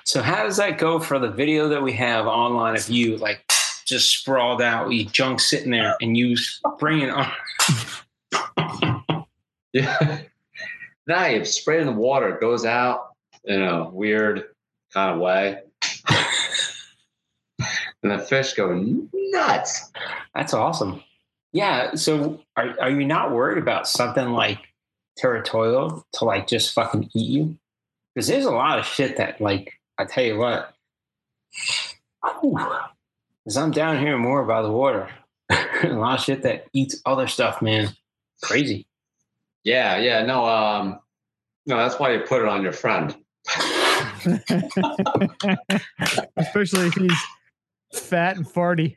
So how does that go for the video that we have online of you like just sprawled out, your junk sitting there, and you spraying it on? (laughs) Yeah. now you spray it in the water, it goes out in a weird kind of way. (laughs) and the fish go nuts. That's awesome. Yeah. So are are you not worried about something like territorial to like just fucking eat you? Because there's a lot of shit that like I tell you what. Because I'm down here more by the water. (laughs) a lot of shit that eats other stuff, man. Crazy. Yeah, yeah, no, um, no, that's why you put it on your friend. (laughs) Especially if he's fat and farty.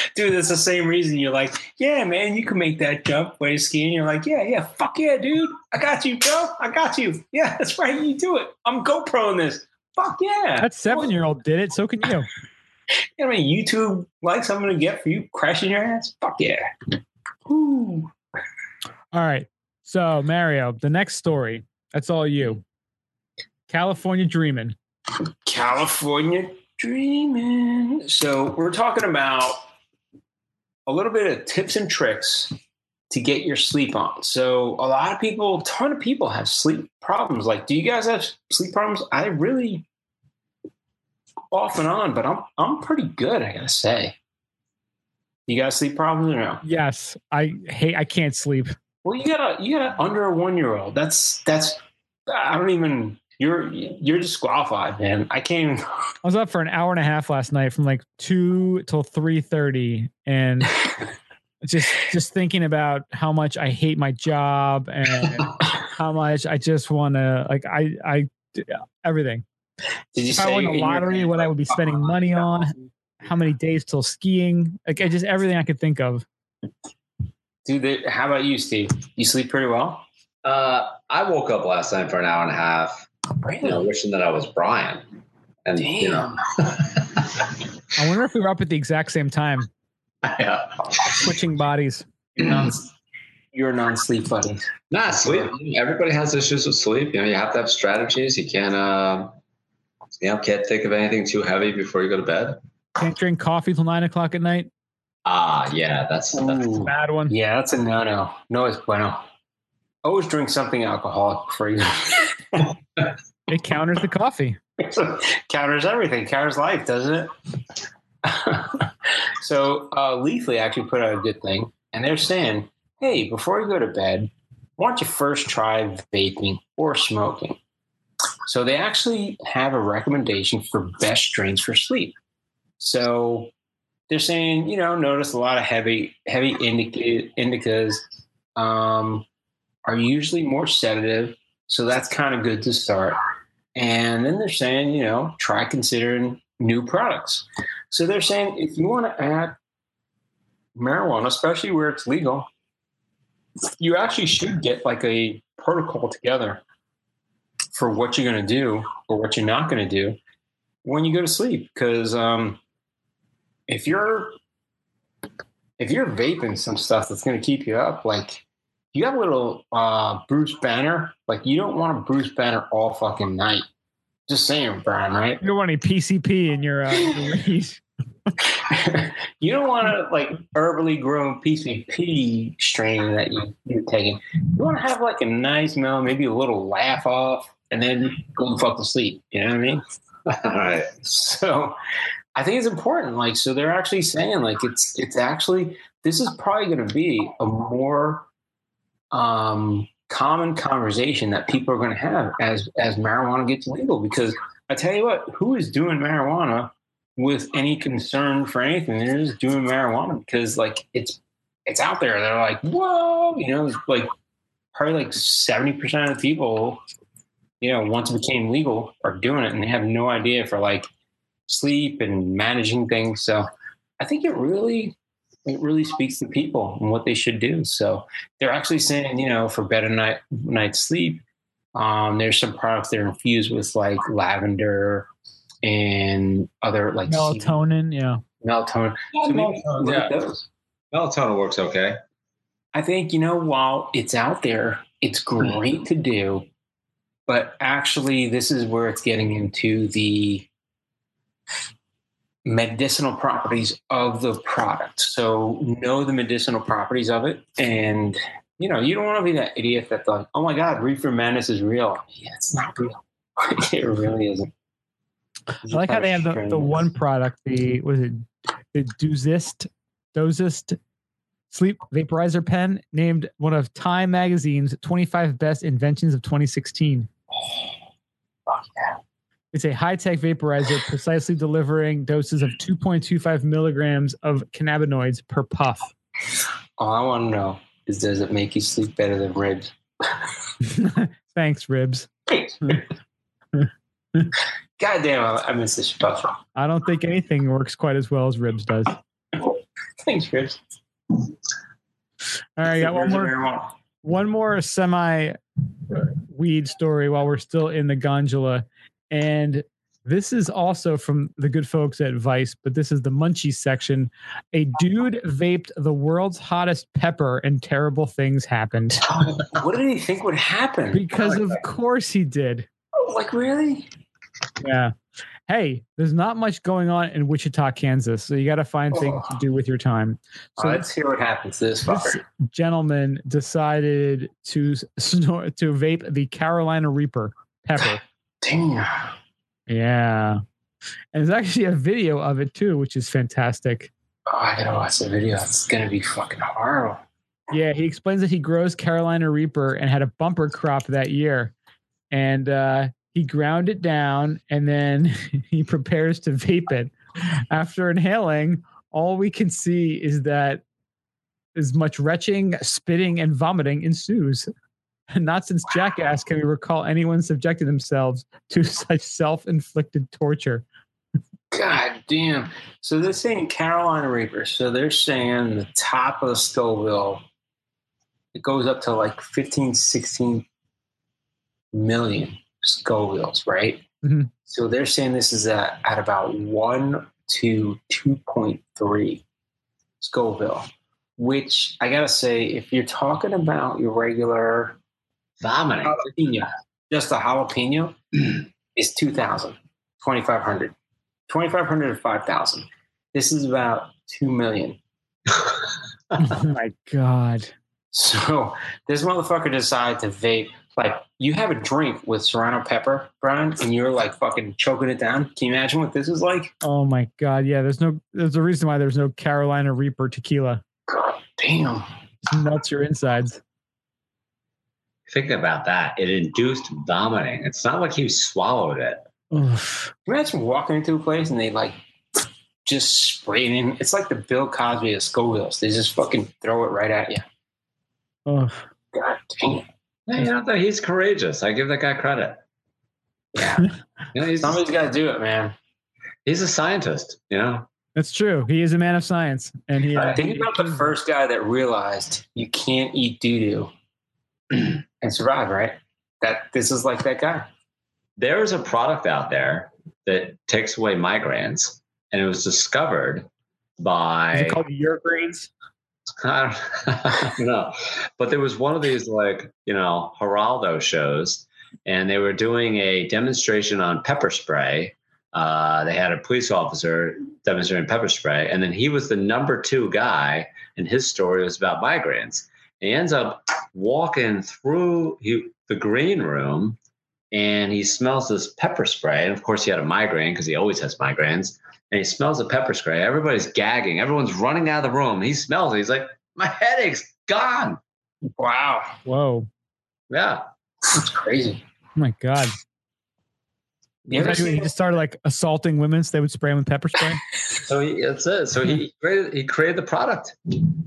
(laughs) dude, it's the same reason you're like, yeah, man, you can make that jump you're skiing. You're like, yeah, yeah, fuck yeah, dude. I got you, bro. I got you. Yeah, (laughs) that's right. You do it. I'm GoPro in this. Fuck yeah. That seven year old did it. So can you. (laughs) You know mean? YouTube likes I'm going to get for you crashing your ass? Fuck yeah. Ooh. All right. So Mario, the next story. That's all you. California dreaming. California dreaming. So we're talking about a little bit of tips and tricks to get your sleep on. So a lot of people, a ton of people have sleep problems. Like, do you guys have sleep problems? I really off and on, but I'm I'm pretty good, I gotta say. You got sleep problems or no? Yes, I hate. I can't sleep. Well, you got a you got a under a one year old. That's that's I don't even. You're you're disqualified, man. I can't. Even, I was up for an hour and a half last night, from like two till three thirty, and (laughs) just just thinking about how much I hate my job and (laughs) how much I just want to like I I everything. Did you If I say won the lottery, head, what I would be spending money on, how many days till skiing, like I just everything I could think of. Dude, they- how about you, Steve? You sleep pretty well. Uh, I woke up last night for an hour and a half, you know, wishing that I was Brian. And, you know, (laughs) I wonder if we were up at the exact same time, yeah. switching bodies. You're non, you're non-sleep buddy. Nah, sleep. Everybody has issues with sleep. You know, you have to have strategies. You can't, uh, you know, can't think of anything too heavy before you go to bed. Can't drink coffee till nine o'clock at night. Ah, yeah, that's, that's Ooh. Bad one. Yeah, that's a no-no. No it's bueno. always drink something alcoholic before you. It counters the coffee. (laughs) counters everything. Counters life, doesn't it? (laughs) so uh, Leafly actually put out a good thing, and they're saying, "Hey, before you go to bed, why don't you first try vaping or smoking?" So they actually have a recommendation for best drinks for sleep. So they're saying, you know, notice a lot of heavy heavy indica, indicas um, are usually more sedative, so that's kind of good to start. And then they're saying, you know, try considering new products. So they're saying if you want to add marijuana, especially where it's legal, you actually should get like a protocol together for what you're going to do or what you're not going to do when you go to sleep. Because um, if you're if you're vaping some stuff that's going to keep you up, like you have a little uh, Bruce Banner, like you don't want a Bruce Banner all fucking night. Just saying, Brian, right? You don't want any PCP in your uh, (laughs) (laughs) you don't want to like herbally grown PCP strain that you, you're taking. You want to have like a nice mellow, maybe a little laugh off, and then go and fuck to sleep. You know what I mean? All (laughs) right. So I think it's important. Like, so they're actually saying like it's it's actually this is probably going to be a more um, common conversation that people are going to have as as marijuana gets legal. Because I tell you what, who is doing marijuana with any concern for anything? They're just doing marijuana because like it's it's out there. They're like, whoa, you know, like probably like seventy percent of the people, you know, once it became legal, are doing it and they have no idea for like sleep and managing things. So I think it really it really speaks to people and what they should do. So they're actually saying, you know, for better night night sleep, um, there's some products that are infused with like lavender and other like Melatonin, yeah. melatonin. So maybe look Yeah. those. Melatonin works okay. I think you know while it's out there, it's great to do, but actually, this is where it's getting into the medicinal properties of the product. So know the medicinal properties of it, and you know you don't want to be that idiot that's like, "Oh my God, reefer madness is real." Yeah, it's not real. (laughs) it really isn't. I like how they have the, the one product, the was it the dosist dosist sleep vaporizer pen named one of Time magazine's 25 best inventions of 2016. (sighs) Fuck yeah. It's a high-tech vaporizer precisely delivering doses of 2.25 milligrams of cannabinoids per puff. All I want to know is, does it make you sleep better than ribs? (laughs) Thanks, ribs. God damn, I, I miss this stuff. I don't think anything works quite as well as ribs does. Thanks, ribs. All right, I got one more. one more semi weed story while we're still in the gondola. And this is also from the good folks at Vice, but this is the munchies section. A dude vaped the world's hottest pepper and terrible things happened. (laughs) What did he think would happen? Because of course he did. Oh, like really? Yeah. Hey, there's not much going on in Wichita, Kansas. So you got to find things to do with your time. So let's hear what happens to this this gentleman decided to (laughs) snort, to vape the Carolina Reaper pepper. Damn. Yeah. And there's actually a video of it too, which is fantastic. Oh, I gotta watch the video. It's gonna be fucking horrible. Yeah, he explains that he grows Carolina Reaper and had a bumper crop that year. And uh, he ground it down and then (laughs) he prepares to vape it. After inhaling, all we can see is that as much retching, spitting, and vomiting ensues. (laughs) Not since Jackass can we recall anyone subjected themselves to (laughs) such self inflicted torture. God damn. So they're saying Carolina Reaper. So they're saying the top of the Scoville, it goes up to like 15, 16 million Scovilles, right? Mhm. So they're saying this is at, at about 1 to 2.3 Scoville, which I got to say, if you're talking about your regular Vomiting. jalapeno, just a jalapeno (clears throat) is 2,000, 2,500. 2,500 to 5,000. This is about 2 million. oh my God. So this motherfucker decided to vape. Like you have a drink with serrano pepper, Brian, and you're like fucking choking it down. Can you imagine what this is like? Oh my god, yeah. There's no. There's a reason why there's no Carolina Reaper tequila. God damn. It nuts your insides. Think about that. It induced vomiting. It's not like he swallowed it. Oof. Imagine walking into a place and they like (sniffs) just spray it in. It's like the Bill Cosby of Scovilles. They just fucking throw it right at you. Ugh. God damn. Yeah, you know, he's courageous. I give that guy credit. Yeah. (laughs) You know, he's, Somebody's got to do it, man. he's a scientist, you know? That's true. He is a man of science, and he. uh, Think about the first guy that realized you can't eat doo doo and survive, right? That this is like that guy. There is a product out there that takes away migraines, and it was discovered Is by it called Urgrains? I (laughs) don't, I don't know. But there was one of these like, you know, Geraldo shows, and they were doing a demonstration on pepper spray. Uh, they had a police officer demonstrating pepper spray, and then he was the number two guy, and his story was about migraines. He ends up walking through he, the green room, and he smells this pepper spray. And of course, he had a migraine because he always has migraines and he smells the pepper spray. Everybody's gagging. Everyone's running out of the room. He smells it. He's like, my headache's gone. Wow. Whoa! Yeah. That's crazy. Oh my god! You ever he just started like assaulting women, so they would spray him with pepper spray. (laughs) So he, that's it. So he created, he created the product.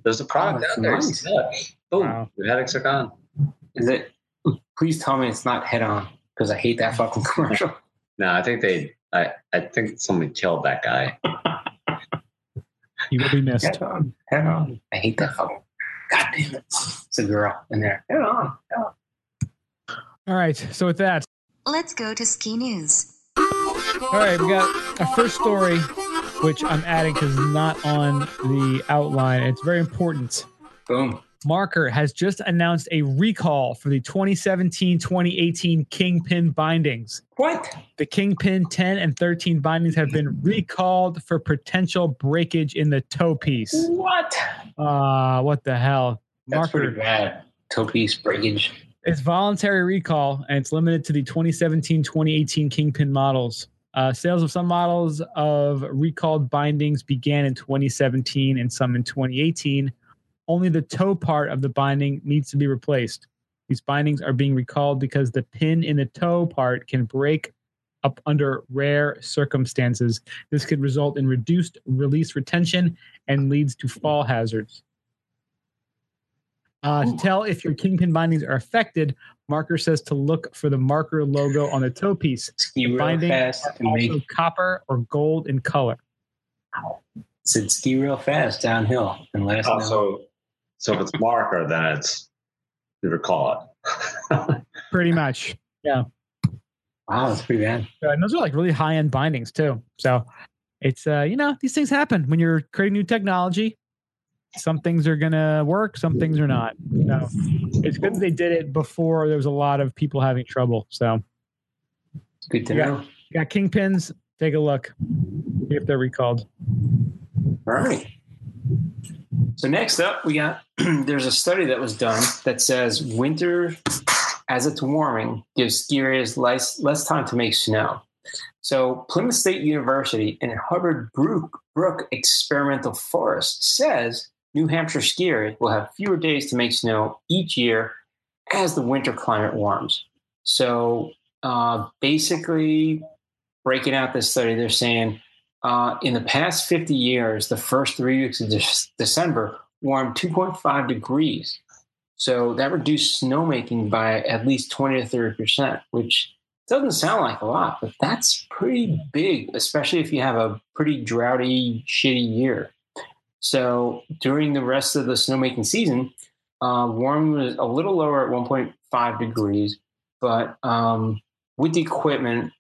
There's a product Oh, out there. nice. Yeah. Boom. Wow. Your headaches are gone. Is it? Please tell me it's not head on because I hate that fucking (laughs) commercial. No, I think they, I, I think somebody killed that guy. He will be missed. Head on. Head on. I hate that fucking. God damn it. It's a girl in there. Head on. Head on. All right. So with that, Let's go to ski news. all right, we got our first story, which I'm adding because it's not on the outline. It's very important. Boom. Marker has just announced a recall for the 2017-2018 Kingpin bindings. What? The Kingpin 10 and 13 bindings have been recalled for potential breakage in the toe piece. What? Uh, what the hell? That's pretty bad. Toe piece breakage. It's voluntary recall and it's limited to the 2017 2018 Kingpin models. Uh, sales of some models of recalled bindings began in 2017 and some in 2018. Only the toe part of the binding needs to be replaced. These bindings are being recalled because the pin in the toe part can break up under rare circumstances. This could result in reduced release retention and leads to fall hazards. Uh, to tell if your kingpin bindings are affected, Marker says to look for the marker logo on the toe piece. Ski real Binding fast and Also make copper or gold in color. said ski real fast downhill and let us Oh, know. so, so if it's marker, then it's, you recall it. (laughs) Pretty much. Yeah. Wow, that's pretty bad. Uh, and those are like really high end bindings too. So it's uh, you know, these things happen when you're creating new technology. Some things are gonna work, some things are not. So it's good that they did it before there was a lot of people having trouble. So Good to Yeah. know. you got kingpins, take a look. See if they're recalled. All right. So next up, we got (clears throat) there's a study that was done that says winter, as it's warming, gives skiers less less time to make snow. So Plymouth State University and Hubbard Brook, Brook Experimental Forest says New Hampshire skiers will have fewer days to make snow each year as the winter climate warms. So uh, basically, breaking out this study, they're saying uh, in the past 50 years, the first three weeks of Dec- December warmed 2.5 degrees. So that reduced snowmaking by at least 20 to 30 percent, which doesn't sound like a lot, but that's pretty big, especially if you have a pretty droughty, shitty year. So during the rest of the snowmaking season, uh, warming was a little lower at 1.5 degrees, but um, with the equipment,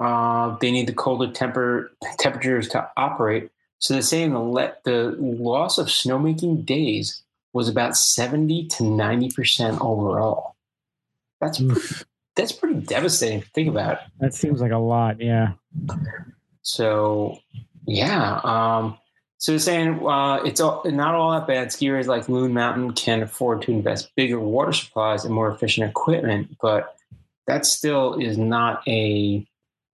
uh, they need the colder temper temperatures to operate. So they're saying the le- the loss of snowmaking days was about 70 to 90 percent overall. That's Oof. that's pretty devastating to think about. it. That seems like a lot. Yeah. So, yeah. Um, So you're saying uh, it's all, not all that bad. Skiers like Loon Mountain can afford to invest bigger water supplies and more efficient equipment, but that still is not a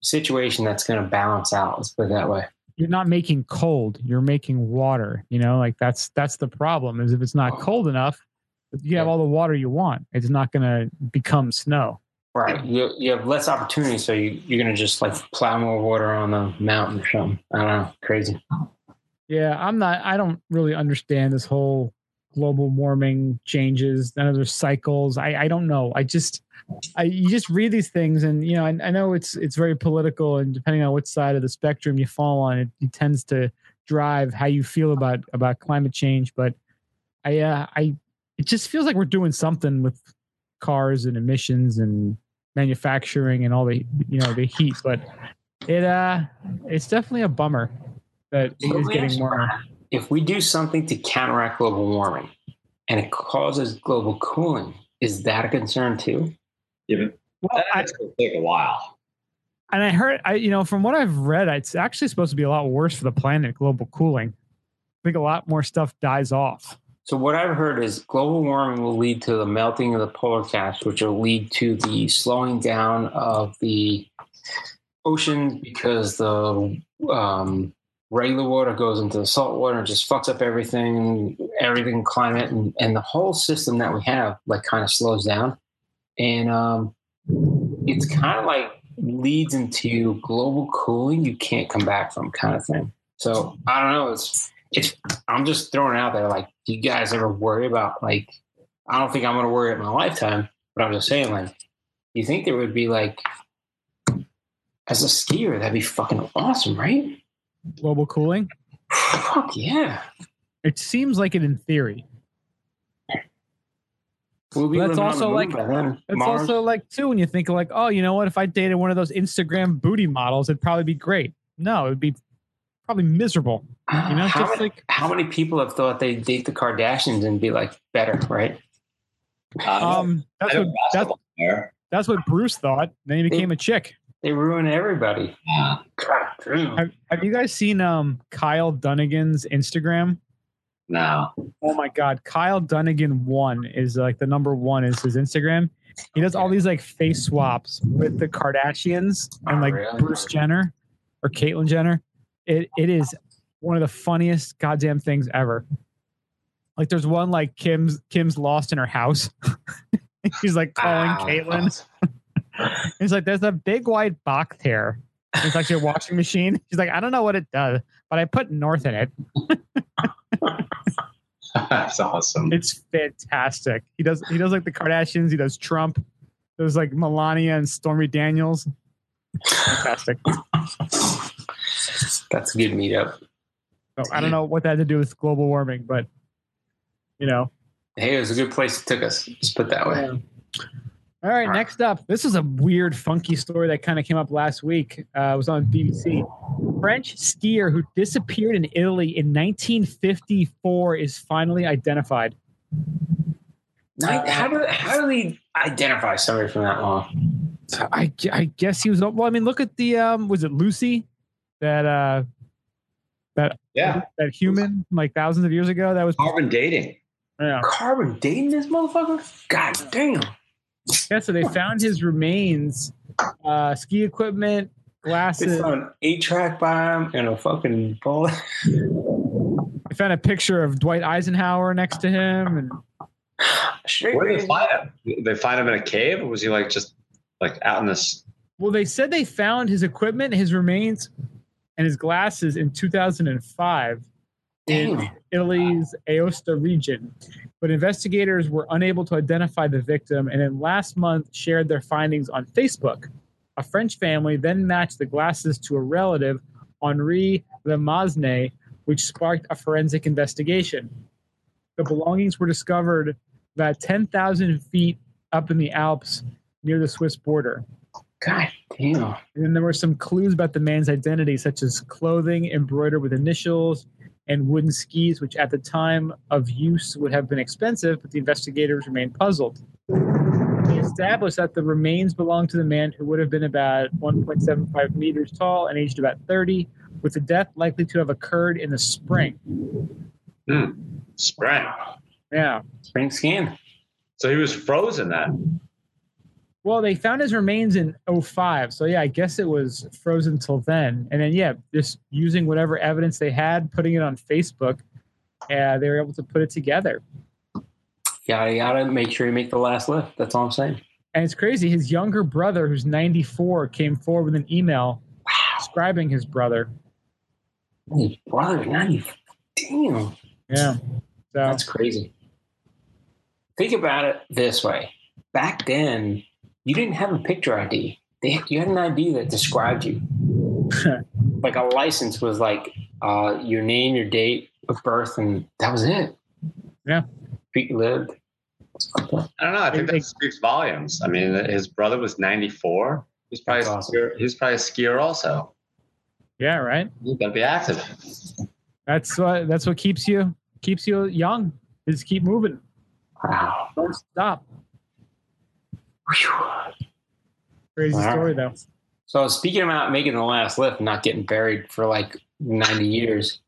situation that's going to balance out. Let's put it that way. You're not making cold. You're making water. You know, like that's that's the problem. Is if it's not cold enough, you have all the water you want. It's not going to become snow. Right. You, you have less opportunity, so you, you're going to just like plow more water on the mountain or something. I don't know. Crazy. Yeah, I'm not. I don't really understand this whole global warming changes. None of cycles. I I don't know. I just I you just read these things, and you know, I, I know it's it's very political, and depending on which side of the spectrum you fall on, it, it tends to drive how you feel about about climate change. But I uh, I it just feels like we're doing something with cars and emissions and manufacturing and all the you know the heat, but it uh it's definitely a bummer that it So is getting warmer. If we do something to counteract global warming and it causes global cooling, is that a concern too? Even Well, I, that's going to take a while. and I heard, I you know, from what I've read, it's actually supposed to be a lot worse for the planet. Global cooling. I think a lot more stuff dies off. So what I've heard is global warming will lead to the melting of the polar caps, which will lead to the slowing down of the ocean because the um, regular water goes into the salt water and just fucks up everything, everything climate, and, and the whole system that we have like kind of slows down, and um, it's kind of like leads into global cooling you can't come back from kind of thing. So I don't know. It's it's I'm just throwing it out there. Like, do you guys ever worry about like? I don't think I'm going to worry in my lifetime, but I'm just saying, like, you think there would be like, as a skier, that'd be fucking awesome, right? Global cooling. Fuck yeah! It seems like it in theory. We'll be That's also like- by then. It's Mars. also like too when you think like, oh, you know what? If I dated one of those Instagram booty models, it'd probably be great. No, it'd be probably miserable. You know, how, just many, like how many people have thought they'd date the Kardashians and be like better, right? Um, that's what that's, that's what Bruce thought. Then he became a chick. They ruin everybody. Yeah. God. Have, have you guys seen um Kyle Dunnigan's Instagram? No. Oh my god, Kyle Dunnigan one is like the number one is his Instagram. He does all these like face swaps with the Kardashians and like Really? Bruce Jenner or Caitlyn Jenner. It it is one of the funniest goddamn things ever. Like there's one like Kim's Kim's lost in her house. (laughs) He's like calling Ah, Caitlyn. (laughs) He's like, there's a big white box here. It's actually a washing machine. She's like, I don't know what it does, but I put North in it. That's awesome. It's fantastic. He does he does like the Kardashians, he does Trump, there's like Melania and Stormy Daniels. Fantastic. That's a good meetup. So I don't know what that had to do with global warming, but you know. Hey, it was a good place it took us. Just put it that way. All right, next up. This is a weird, funky story that kind of came up last week. Uh, it was on BBC. French skier who disappeared in Italy in 1954 is finally identified. Night- How do how do they identify somebody from that long? I, I guess he was. Well, I mean, look at the um, was it Lucy, that uh, that Yeah. that human like thousands of years ago? That was Carbon dating. yeah. Carbon dating this motherfucker? God damn! Yeah. So they found his remains, uh, ski equipment, glasses. They glasses. found eight track by him and a fucking bullet. they found a picture of Dwight Eisenhower next to him, and Where did they find him? They find him in a cave, or was he like just like out in this? well, they said they found his equipment, his remains, and his glasses in 2005 in Italy's Aosta region. But investigators were unable to identify the victim, and then last month shared their findings on Facebook. A French family then matched the glasses to a relative, Henri Le Masne, which sparked a forensic investigation. The belongings were discovered about 10,000 feet up in the Alps near the Swiss border. God damn. And then there were some clues about the man's identity, such as clothing embroidered with initials and wooden skis, which at the time of use would have been expensive, but the investigators remained puzzled. They established that the remains belonged to the man who would have been about 1.75 meters tall and aged about 30, with the death likely to have occurred in the spring. Hmm. Spring. Yeah. Spring scan. So he was frozen then. Well, they found his remains in 05. So, yeah, I guess it was frozen till then. And then, yeah, just using whatever evidence they had, putting it on Facebook, uh, they were able to put it together. Yada yada. Make sure you make the last lift. That's all I'm saying. And it's crazy. His younger brother, who's 94, came forward with an email describing his brother. His brother, ninety. Damn, Yeah. So, that's crazy. Think about it this way: back then, you didn't have a picture ID. They, you had an ID that described you. (laughs) like a license was like uh, your name, your date of birth, and that was it. Yeah. Street lived. It's fucked up. I don't know. I think that speaks volumes. I mean, his brother was 94. He's probably, That's a awesome. skier, he's probably a skier also. yeah, right. He's got to be active. That's what that's what keeps you keeps you young. Is keep moving. Wow. Don't stop. Whew. Crazy All right. story though. So speaking about making the last lift, and not getting buried for like 90 years,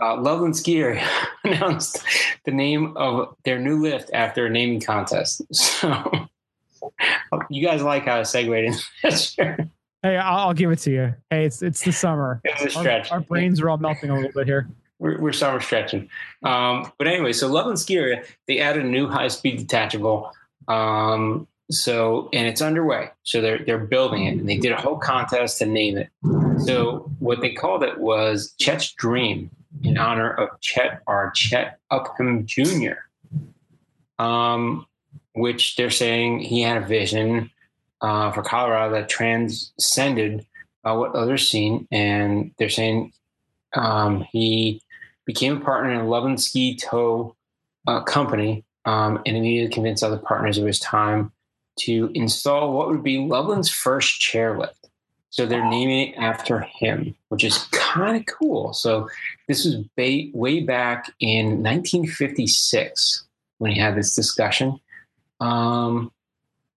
uh, Loveland Ski Area (laughs) announced the name of their new lift after a naming contest. (laughs) So you guys like how I segued into (laughs) this? Hey, I'll, I'll give it to you. Hey, it's it's the summer. was a Our, stretch. our brains are all melting a little bit here. We're, we're summer stretching. Um, but anyway, so Loveland Ski Area, they added a new high speed detachable. Um, so, and it's underway. So they're, they're building it and they did a whole contest to name it. So what they called it was Chet's Dream in honor of Chet, our Chet Upham Jr. Um, which they're saying he had a vision uh, for Colorado that transcended uh, what others seen. And they're saying um, he became a partner in a Ski Tow uh, company, um, and he needed to convince other partners it was time to install what would be Loveland's first chairlift. So they're naming it after him, which is kind of cool. So this was ba- way back in 1956 when he had this discussion. Um,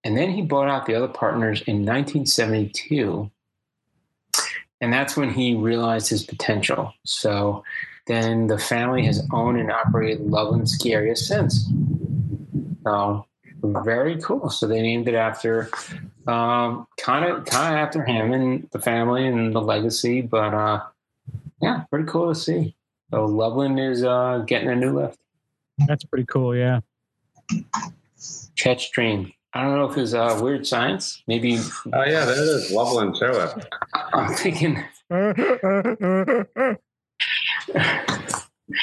and then he bought out the other partners in 1972 and that's when he realized his potential. So then the family has owned and operated Loveland Ski Area since. So very cool. So they named it after, um, kind of, kind of after him and the family and the legacy. But uh, yeah, pretty cool to see. So Loveland is uh, getting a new lift. That's pretty cool. Yeah. Chet's Dream. I don't know if it's uh, weird science. Maybe Oh, yeah, there it is. Loveland Chairlift. (laughs) I'm thinking. (laughs)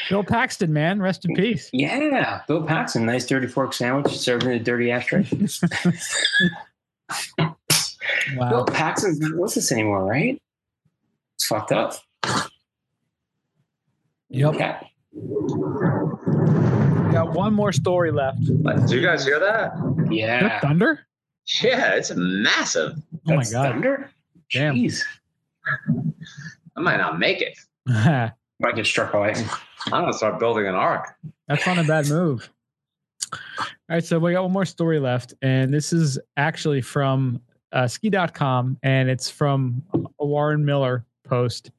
Bill Paxton, man, rest in peace. Yeah, Bill Paxton, nice dirty fork sandwich served in a dirty ashtray. (laughs) Bill Wow. Paxton's not with us anymore, right? It's fucked up. Yep. Okay. We got one more story left. Did you guys hear that? Yeah. that thunder? Yeah, it's massive. Oh my god. Thunder? Damn. Jeez. I might not make it. That's (laughs) Might get struck by lightning. I'm to start building an ark. That's not a bad move. All right, so we got one more story left, and this is actually from uh, ski.com, and it's from a Warren Miller post.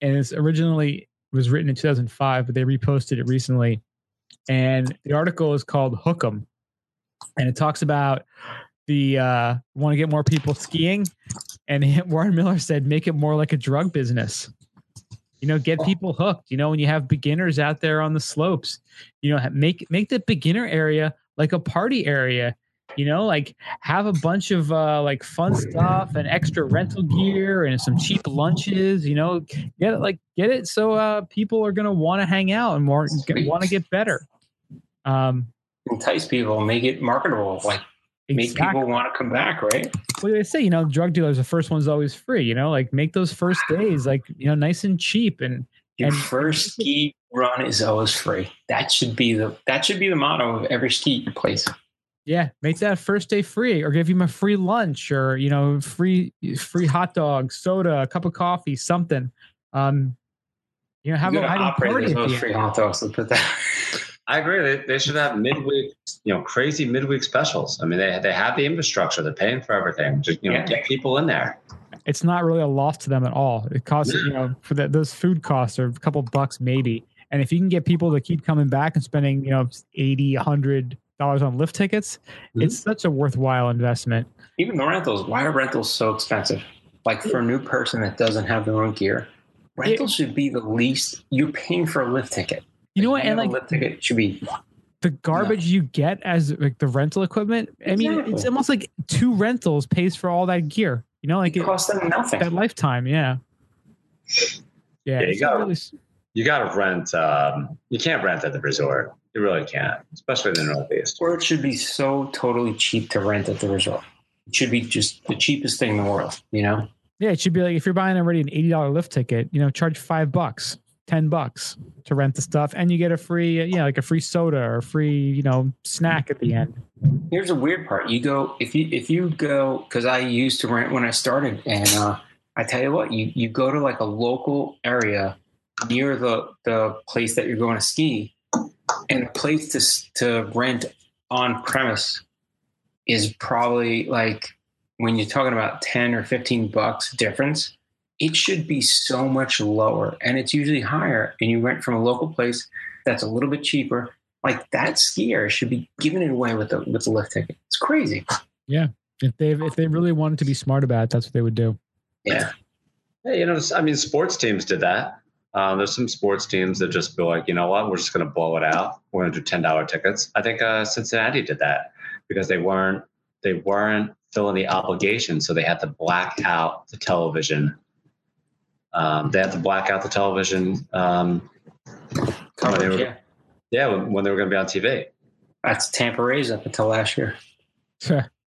And it's originally was written in 2005, but they reposted it recently. And the article is called Hook 'em. And it talks about the uh, want to get more people skiing. And (laughs) Warren Miller said, make it more like a drug business. You know, get people hooked. You know, when you have beginners out there on the slopes, you know, make make the beginner area like a party area. You know, like have a bunch of uh, like fun stuff and extra rental gear and some cheap lunches. You know, get it like get it so uh, people are gonna want to hang out and more want to get better. Um, Entice people, make it marketable, like make people want to come back, right? Well, they say, you know, drug dealers, the first one's always free. You know, like make those first (sighs) days like you know nice and cheap and Your And- first ski run is always free. That should be the that should be the motto of every ski place. Yeah, make that first day free, or give him a free lunch, or you know, free free hot dog, soda, a cup of coffee, something. Um, you know, have you a hiding party free hot dogs. Let's put that. (laughs) I agree. They, they should have midweek, you know, crazy midweek specials. I mean, they, they have the infrastructure. They're paying for everything. Just, you know, Yeah. get people in there. it's not really a loss to them at all. It costs you know for that those food costs are a couple bucks maybe. And if you can get people to keep coming back and spending you know 80 100 dollars on lift tickets, Mhm. it's such a worthwhile investment. Even the rentals. Why are rentals so expensive? Like for a new person that doesn't have their own gear, rentals should be the least. You're paying for a lift ticket. You know what? And like a lift ticket should be the garbage you get as like the rental equipment. I mean, it's almost like two rentals pays for all that gear. You know, like it it, costs them nothing. that lifetime. Yeah. Yeah. Yeah, you it's gotta- really You got to rent. Um, you can't rent at the resort. You really can't, especially in the Northeast. Or it should be so totally cheap to rent at the resort. It should be just the cheapest thing in the world. You know. yeah, it should be like if you're buying already an eighty dollar lift ticket, you know, charge five bucks, ten bucks to rent the stuff, and you get a free, uh, yeah, like a free soda or a free, you know, snack at the end. Here's a weird part. You go if you if you go because I used to rent when I started, and uh, I tell you what, you you go to like a local area near the the place that you're going to ski, and the place to to rent on premise is probably like when you're talking about ten or fifteen bucks difference. It should be so much lower, and it's usually higher. And you rent from a local place that's a little bit cheaper like that skier should be giving it away with the with the lift ticket. It's crazy. Yeah. If they if they really wanted to be smart about it, that's what they would do. Yeah. Yeah, you know, I mean, sports teams did that. Um, there's some sports teams that just go like, you know what, we're just going to blow it out. We're going to do ten dollar tickets. I think uh, Cincinnati did that because they weren't they weren't filling the obligation, so they had to black out the television. Um, they had to black out the television. Um, Coverage, they were- yeah. yeah, when, when they were going to be on TV. That's Tampa Rays up until last year.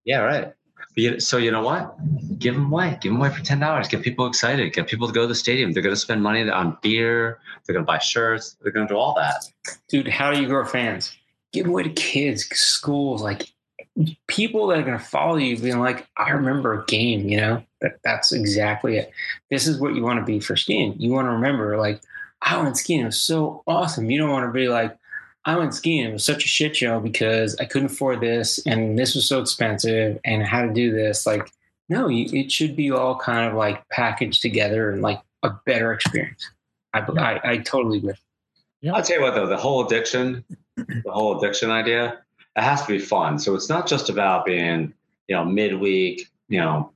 Yeah, right. You, so you know what? Give them away. Give them away for ten dollars. Get people excited. Get people to go to the stadium. They're going to spend money on beer. They're going to buy shirts. They're going to do all that. Dude, how do you grow fans? Give away to kids, schools, like people that are going to follow you being like, I remember a game, you know? That that's exactly it. This is what you want to be for skiing. You want to remember like, I went skiing, it was so awesome. You don't want to be like, I went skiing. It was such a shit show because I couldn't afford this and this was so expensive and how to do this. Like, no, you, it should be all kind of like packaged together and like a better experience. I, I, I totally agree. Yeah. I'll tell you what, though, the whole addiction, the whole addiction idea, it has to be fun. So it's not just about being, you know, midweek, you know,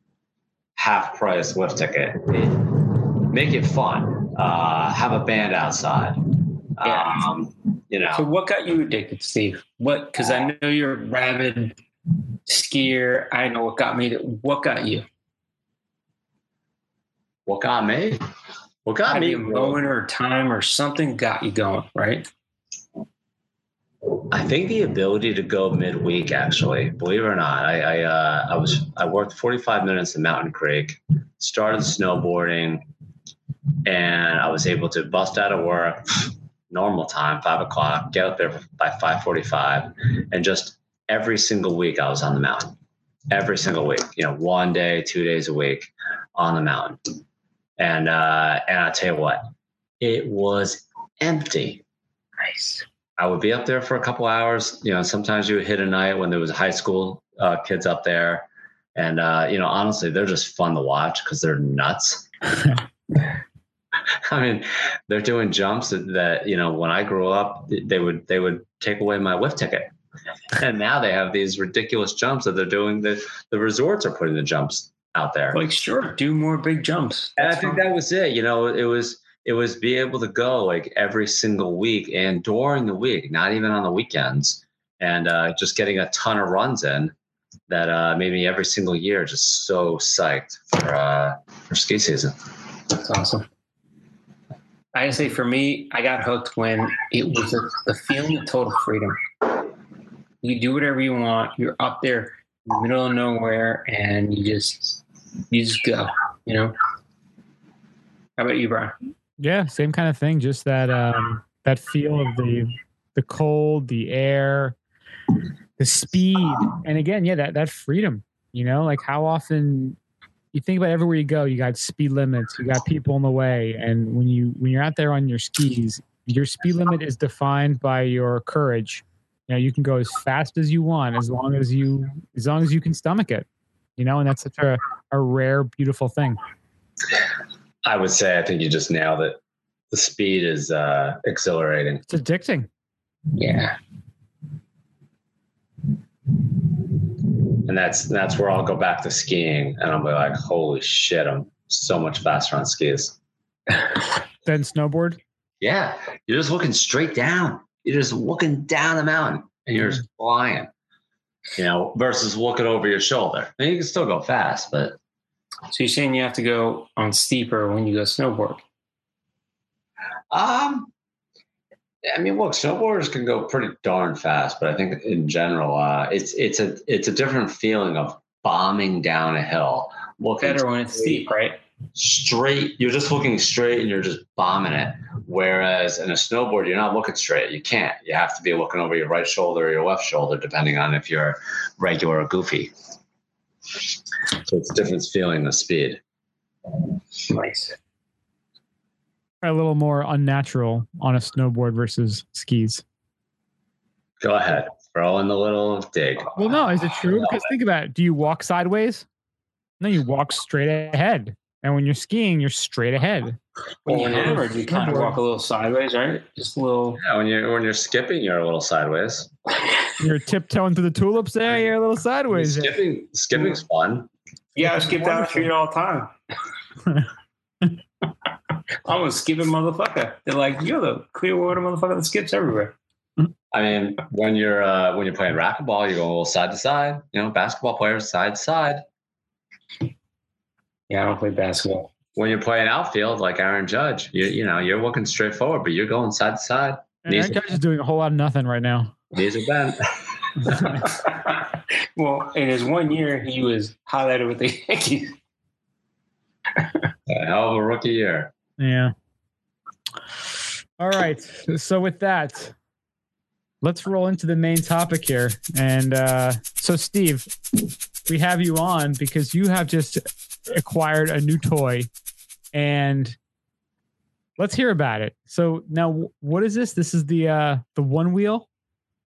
half price lift ticket. Make it fun. Uh, have a band outside. Yeah. Um, you know, So, what got you addicted, Steve? What? Because I know you're a rabid skier. I know what got me. What got you? what got me? What got me? moment or time or something got you going, right? I think the ability to go midweek, actually, believe it or not, I I, uh, I was I worked 45 minutes in Mountain Creek, started snowboarding, and I was able to bust out of work, normal time, five o'clock, get up there by 5:45, and just every single week I was on the mountain, every single week, you know, one day, two days a week on the mountain, and uh, and I tell you what, it was empty. Nice. I would be up there for a couple hours. You know, sometimes you would hit a night when there was high school uh, kids up there, and uh, you know, honestly, they're just fun to watch because they're nuts. (laughs) I mean, they're doing jumps that, you know when I grew up, they would they would take away my lift ticket, and now they have these ridiculous jumps that they're doing. The the resorts are putting the jumps out there. Like, sure, do more big jumps. And I think fine. that was it. You know, it was it was be able to go like every single week and during the week, not even on the weekends, and uh, just getting a ton of runs in. That uh, made me every single year just so psyched for uh, for ski season. That's awesome. I say, for me, I got hooked when it was a, the feeling of total freedom. You do whatever you want. You're up there in the middle of nowhere, and you just you just go. You know. How about you, Brian? Yeah, same kind of thing. Just that um, that feel of the the cold, the air, the speed, and again, yeah, that that freedom. You know, like how often you think about everywhere you go, you got speed limits, you got people in the way, and when you when you're out there on your skis, your speed limit is defined by your courage. You know, you can go as fast as you want, as long as you as long as you can stomach it. you know, and that's such a, a rare, beautiful thing. I would say I think you just nailed it. The speed is uh, exhilarating. It's addicting. Yeah. And that's that's where I'll go back to skiing and I'll be like, holy shit, I'm so much faster on skis. (laughs) than snowboard. Yeah. You're just looking straight down. You're just looking down the mountain and you're just flying. You know, versus looking over your shoulder. And you can still go fast, but So you're saying you have to go on steeper when you go snowboard? Um, I mean, look, snowboarders can go pretty darn fast, but I think in general, uh, it's it's a it's a different feeling of bombing down a hill. Looking Better when it's steep, right? straight. You're just looking straight, and you're just bombing it. Whereas in a snowboard, you're not looking straight. You can't. You have to be looking over your right shoulder or your left shoulder, depending on if you're regular or goofy. So it's a different feeling the speed. Nice. A little more unnatural on a snowboard versus skis. Go ahead, throw in the little dig. Well, no, is it true? Because think about it. Do you walk sideways? No, you walk straight ahead. And when you're skiing, you're straight ahead. When you're Yeah. hammered, you kind of walk a little sideways, right? Just a little. Yeah, when you're when you're skipping, you're a little sideways. (laughs) You're tiptoeing through the tulips there. You're a little sideways. there. Skipping, skipping's fun. Yeah, I skip down the street all the time. (laughs) I'm a skipping motherfucker. They're like, you're the clear water motherfucker that skips everywhere. I mean, when you're uh, when you're playing racquetball, you go a little side to side. You know, basketball players side to side. Yeah, I don't play basketball. When you're playing outfield, like Aaron Judge, you you know you're looking straight forward, but you're going side to side. And Aaron Judge is doing a whole lot of nothing right now. Knees are bent. (laughs) well, in his one year, he was highlighted with the Yankees. a hell of a rookie year. Yeah. All right. So with that, let's roll into the main topic here. And uh, so, Steve, we have you on because you have just acquired a new toy, and let's hear about it. So now, what is this? This is the uh, the one wheel.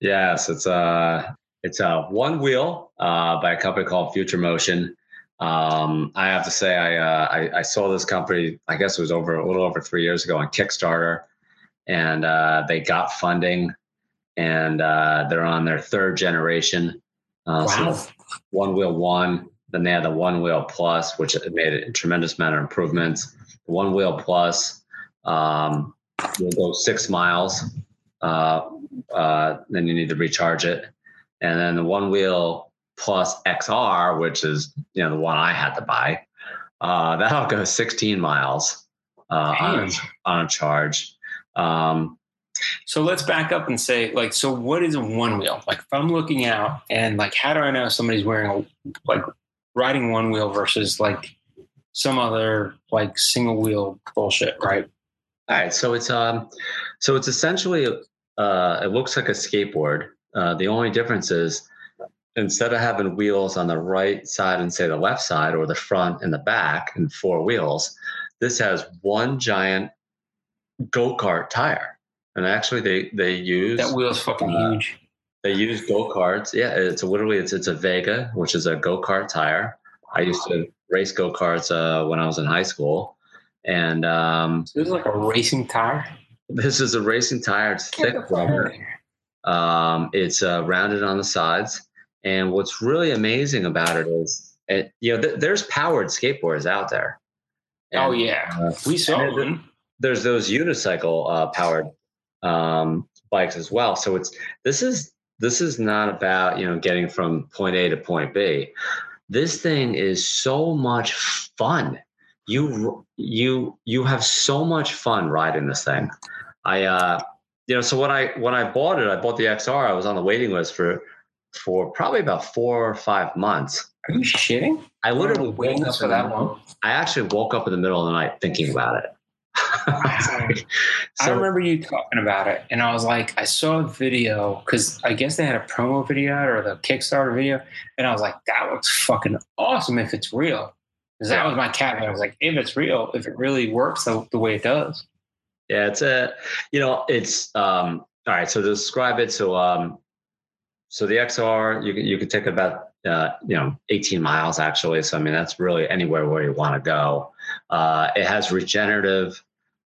Yes, it's a it's a one wheel uh, by a company called Future Motion. Um, I have to say, I, uh, I I saw this company. I guess it was over a little over three years ago on Kickstarter, and uh, they got funding, and uh, they're on their third generation. Uh, so Wow. one wheel one. Then they had the one wheel plus, which made a tremendous amount of improvements. The one wheel plus um, will go six miles. Uh, uh, then you need to recharge it. And then the one wheel plus XR, which is you know the one I had to buy, uh, (laughs) that'll go 16 miles uh, on, a, on a charge. Um, So let's back up and say, like, so what is a one wheel? Like, if I'm looking out and like, how do I know somebody's wearing a like riding one wheel versus like some other like single wheel bullshit, right? All right, so it's um, so it's essentially uh, it looks like a skateboard. Uh, the only difference is instead of having wheels on the right side and say the left side, or the front and the back, and four wheels, this has one giant go kart tire. And actually, they they use That wheel's fucking Uh, huge. They use go karts. Yeah, it's a, literally it's it's a Vega, which is a go kart tire. I used to race go karts uh, when I was in high school, and um, So this is like a racing tire. this is a racing tire. It's Get thick the fuck out rubber. Um, it's uh, rounded on the sides, and what's really amazing about it is, it, you know, th- there's powered skateboards out there. Oh yeah, uh, we saw and one. there's those unicycle uh, powered um, bikes as well. So it's this is this is not about you know getting from point A to point B. This thing is so much fun. You you you have so much fun riding this thing. I uh, you know so when I when I bought it, I bought the XR. I was on the waiting list for for probably about four or five months. Are you shitting? I literally waiting woke up for that middle- long. I actually woke up in the middle of the night thinking about it. (laughs) I So- remember you talking about it, and I was like, I saw a video because I guess they had a promo video or the Kickstarter video, and I was like, that looks fucking awesome if it's real. Because that was my cap. I was like, if it's real, if it really works the, the way it does. Yeah, it's a, you know, it's um. All right, so to describe it, so um, so the XR, you can you can take about uh, you know, 18 miles actually. So I mean, that's really anywhere where you want to go. Uh, it has regenerative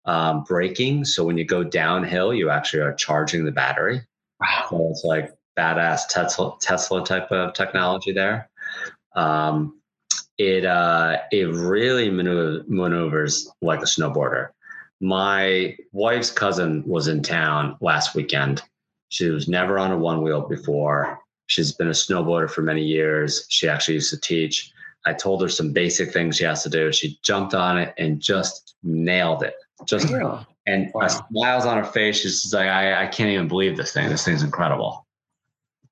um, braking, so when you go downhill, you actually are charging the battery. Wow. So it's like badass Tesla Tesla type of technology there. Um, it uh, it really maneuver, maneuvers like a snowboarder. My wife's cousin was in town last weekend. She was never on a one wheel before. She's been a snowboarder for many years. She actually used to teach. I told her some basic things she has to do. She jumped on it and just nailed it. Just Yeah. and Wow. smiles on her face. She's just like, I, I can't even believe this thing. This thing's incredible.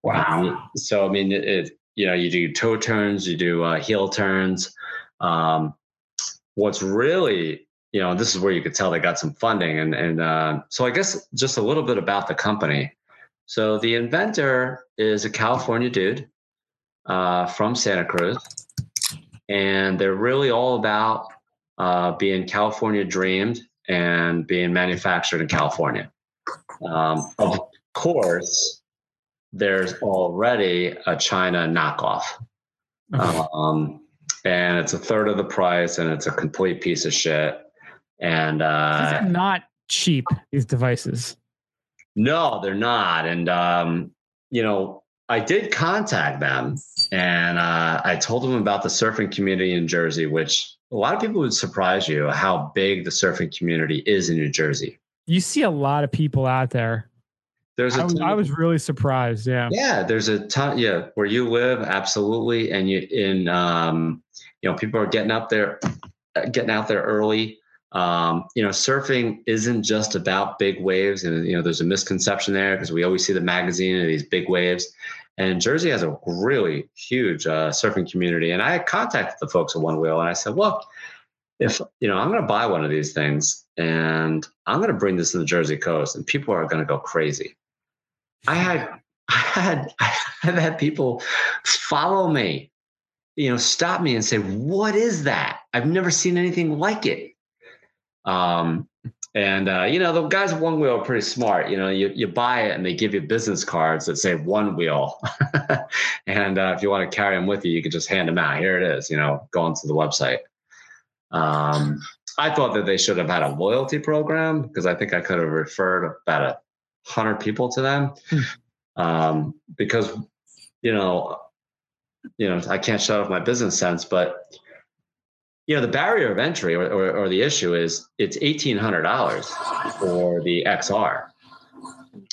Wow. So I mean, it, it you know you do toe turns, you do uh, heel turns. Um, what's really you know this is where you could tell they got some funding, and and uh, so I guess just a little bit about the company. So the inventor is a California dude uh, from Santa Cruz, and they're really all about uh, being California dreamed and being manufactured in California. Um, of course, there's already a China knockoff. (laughs) Um, and it's a third of the price and it's a complete piece of shit. And uh, not cheap. These devices. No, they're not. And, um, you know, I did contact them and uh, I told them about the surfing community in Jersey, which a lot of people would surprise you how big the surfing community is in New Jersey. You see a lot of people out there. There's a I was, ton I was really surprised. Yeah. Yeah, there's a ton. Yeah, where you live, absolutely, and you in um, you know people are getting up there, uh, getting out there early. Um, you know, surfing isn't just about big waves, and you know there's a misconception there because we always see the magazine of these big waves. And Jersey has a really huge uh, surfing community. And I contacted the folks at One Wheel, and I said, look, if you know, I'm going to buy one of these things, and I'm going to bring this to the Jersey coast, and people are going to go crazy. I had (laughs) I had I've had people follow me, you know, stop me and say, "What is that? I've never seen anything like it." Um, and uh, you know, the guys at One Wheel are pretty smart. You know, you you buy it and they give you business cards that say One Wheel, (laughs) and uh, if you want to carry them with you, you can just hand them out. Here it is. You know, go onto the website. Um, I thought that they should have had a loyalty program because I think I could have referred about a hundred people to them. um, because you know, you know, I can't shut off my business sense, but you know, the barrier of entry or, or, or the issue is it's eighteen hundred dollars for the XR.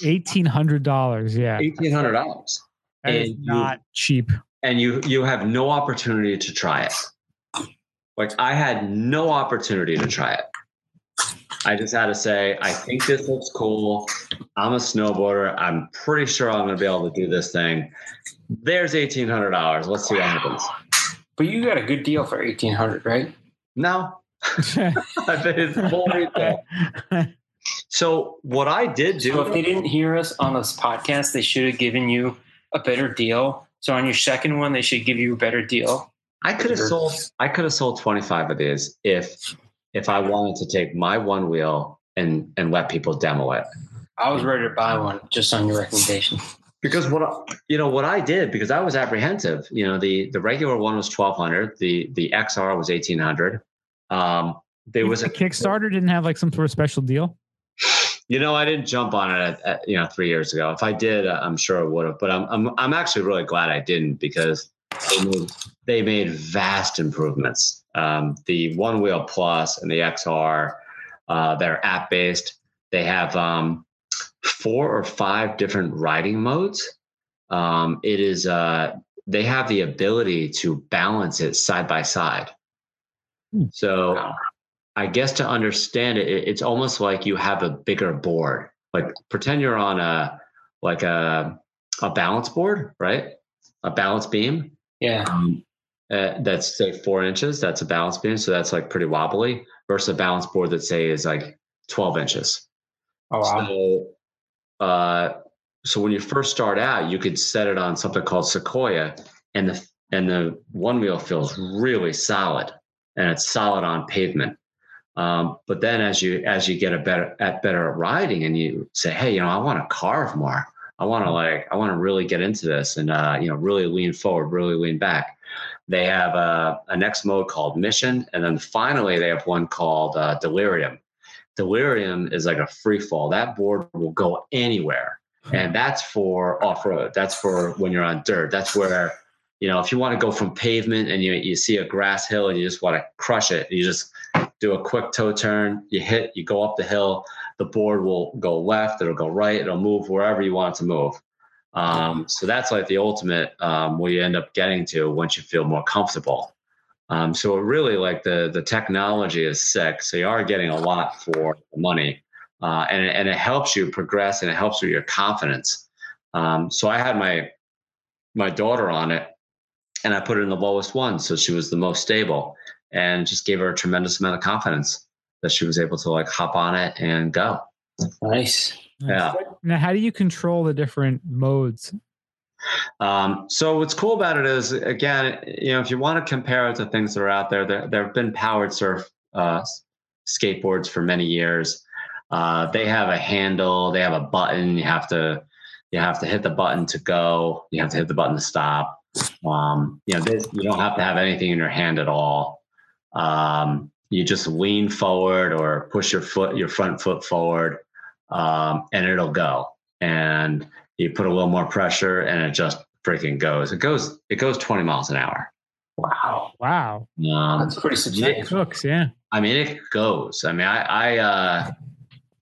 Eighteen hundred dollars. Yeah. Eighteen hundred dollars, That is and you- not cheap. and you you have no opportunity to try it. Like I had no opportunity to try it. I just had to say, I think this looks cool. I'm a snowboarder. I'm pretty sure I'm going to be able to do this thing. There's eighteen hundred dollars. Let's see what happens. But you got a good deal for eighteen hundred, right? No, (laughs) I think it's full retail. So what I did So if they didn't hear us on this podcast, they should have given you a better deal. So on your second one, they should give you a better deal. I could have sold. I could have sold 25 of these if if I wanted to take my one wheel and and let people demo it. I was ready to buy one just on your recommendation. Because what I- you know what I did because I was apprehensive. You know the the regular one was 1200. The the XR was 1800. Um, there was a Kickstarter didn't have like some sort of special deal. You know, I didn't jump on it, at, at, you know, three years ago. If I did, I'm sure I would have. But I'm, I'm, I'm actually really glad I didn't because they made, they made vast improvements. Um, the One Wheel Plus and the XR, uh, they're app based. They have um, four or five different riding modes. Um, it is uh, they have the ability to balance it side by side. Hmm. So Wow. I guess to understand it, it- it's almost like you have a bigger board. Like pretend you're on a like a a balance board, right? A balance beam. Yeah. Um, uh, that's say four inches. That's a balance beam, so that's like pretty wobbly. Versus a balance board that say is like twelve inches. Oh wow. So, uh, so when you first start out, you could set it on something called Sequoia, and the and the one wheel feels really solid, and it's solid on pavement. Um, but then as you as you get a better at better at riding, and you say, hey, you know, I want to carve more. I want to like, I want to really get into this and, uh, you know, really lean forward, really lean back. They have a, a next mode called mission. And then finally, they have one called uh, delirium. Delirium is like a free fall. That board will go anywhere. And that's for off road. That's for when you're on dirt. That's where, you know, if you want to go from pavement and you, you see a grass hill and you just want to crush it, you just do a quick toe turn, you hit, you go up the hill, the board will go left, it'll go right, it'll move wherever you want it to move. Um, so that's like the ultimate um, where you end up getting to once you feel more comfortable. Um, so really like the the technology is sick. So you are getting a lot for the money, uh, and and it helps you progress and it helps with your confidence. Um, so I had my my daughter on it, and I put her in the lowest one, so she was the most stable, and just gave her a tremendous amount of confidence that she was able to like hop on it and go. Nice. Yeah. Now, how do you control the different modes? Um, so what's cool about it is, again, you know, if you want to compare it to things that are out there, there, there have been powered surf uh, skateboards for many years. Uh, they have a handle, they have a button. You have to, you have to hit the button to go. You have to hit the button to stop. Um, you know, this, you don't have to have anything in your hand at all. Um, you just lean forward or push your foot, your front foot forward, um, and it'll go. And you put a little more pressure, and it just freaking goes. It goes. It goes 20 miles an hour. Wow. Wow. Um, That's pretty substantial. Cooks, yeah. I mean, it goes. I mean, I, I, uh,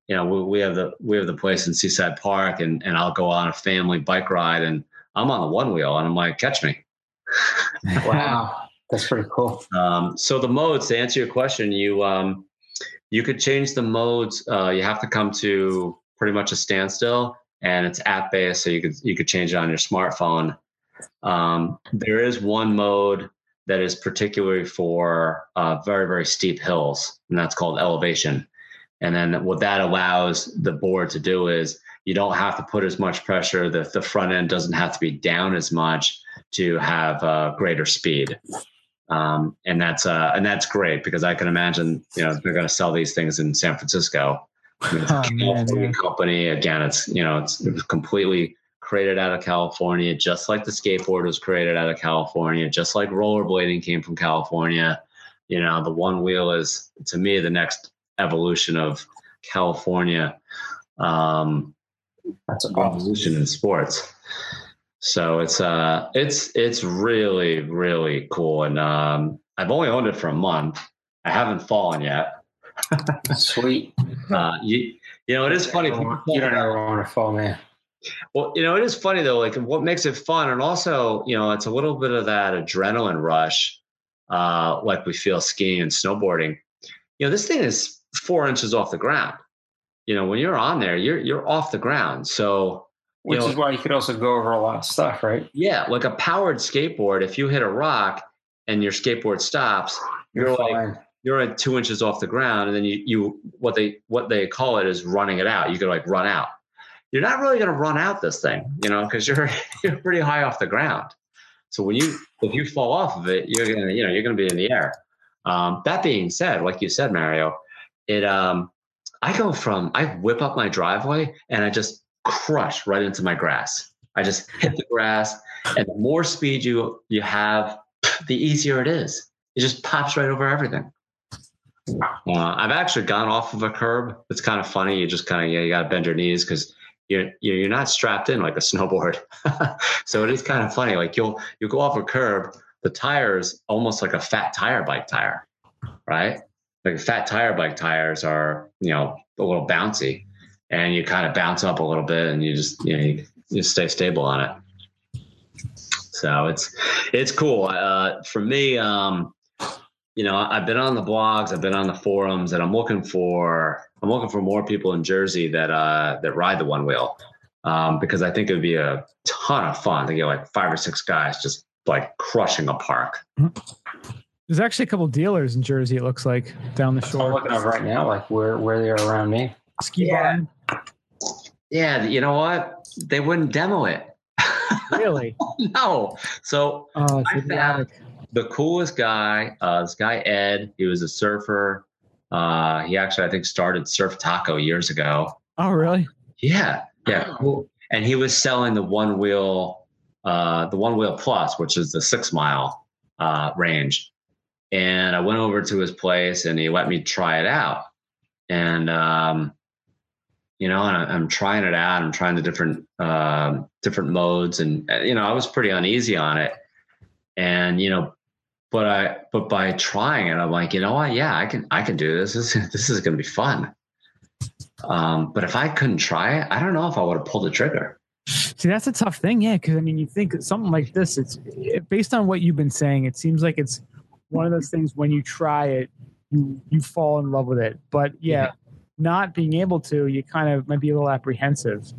you know, we, we have the we have the place in Seaside Park, and and I'll go on a family bike ride, and I'm on the one wheel, and I'm like, catch me. (laughs) Wow. That's pretty cool. Um, so the modes to answer your question, you um, you could change the modes. Uh, you have to come to pretty much a standstill, and it's app based, so you could you could change it on your smartphone. Um, there is one mode that is particularly for uh, very very steep hills, and that's called elevation. And then what that allows the board to do is you don't have to put as much pressure. The the front end doesn't have to be down as much to have uh, greater speed. Um, and that's uh, and that's great because I can imagine you know they're going to sell these things in San Francisco. I mean, it's a Oh, man, yeah. company again. It's you know it's it was completely created out of California, just like the skateboard was created out of California, just like rollerblading came from California. You know, the one wheel is to me the next evolution of California um, That's awesome. evolution in sports. So it's uh it's it's really really cool, and um, I've only owned it for a month. I haven't fallen yet. Sweet. Uh, you you know it is funny. You don't ever want to fall, man. Well, you know, it is funny though, like what makes it fun, and also, you know, it's a little bit of that adrenaline rush, uh, like we feel skiing and snowboarding. You know, this thing is four inches off the ground. You know, when you're on there, you're you're off the ground. So, Which know, is why you could also go over a lot of stuff, right? yeah, like a powered skateboard, if you hit a rock and your skateboard stops, You're, You're like-. You're at two inches off the ground, and then you you what they what they call it is running it out. You could like run out. You're not really going to run out this thing, you know, because you're (laughs) you're pretty high off the ground. So when you if you fall off of it, you're gonna you know you're gonna be in the air. Um, that being said, like you said, Mario, it um I go from I whip up my driveway and I just crush right into my grass. I just hit the grass, and the more speed you you have, (sniffs) the easier it is. It just pops right over everything. Uh, I've actually gone off of a curb. It's kind of funny. You just kind of yeah, you got to bend your knees because you're you're not strapped in like a (laughs) snowboard. so it is kind of funny. Like you'll you go off a curb, the tires almost like a fat tire bike tire, right? Like fat tire bike tires are you know a little bouncy, and you kind of bounce up a little bit, and you just you know you, you stay stable on it. So it's it's cool. Uh, for me, um, you know, I've been on the blogs, I've been on the forums, and I'm looking for I'm looking for more people in Jersey that uh, that ride the one wheel um, because I think it would be a ton of fun to get like five or six guys just like crushing a park. There's actually a couple dealers in Jersey. It looks like down the That's what I'm shore. looking at right now, like where where they are around me. Ski Yeah. barn. Yeah, you know what? They wouldn't demo it. (laughs) Really? (laughs) no. So Oh, it's I idiotic. The coolest guy, uh, this guy Ed, he was a surfer. Uh, he actually, I think, started Surf Taco years ago. Oh, really? Yeah, yeah, cool. and he was selling the one wheel, uh, the one wheel plus, which is the six mile uh, range. And I went over to his place, and he let me try it out. And um, you know, and I, am trying it out. I'm trying the different uh, different modes, and uh, you know, I was pretty uneasy on it. And you know, but I but by trying it, I'm like, you know what? Yeah, I can I can do this. This (laughs) this is going to be fun. Um, but if I couldn't try it, I don't know if I would have pulled the trigger. See, that's a tough thing, yeah. Because I mean, you think something like this. It's it, based on what you've been saying. It seems like it's one of those things when you try it, you you fall in love with it. But yeah, yeah. not being able to, you kind of might be a little apprehensive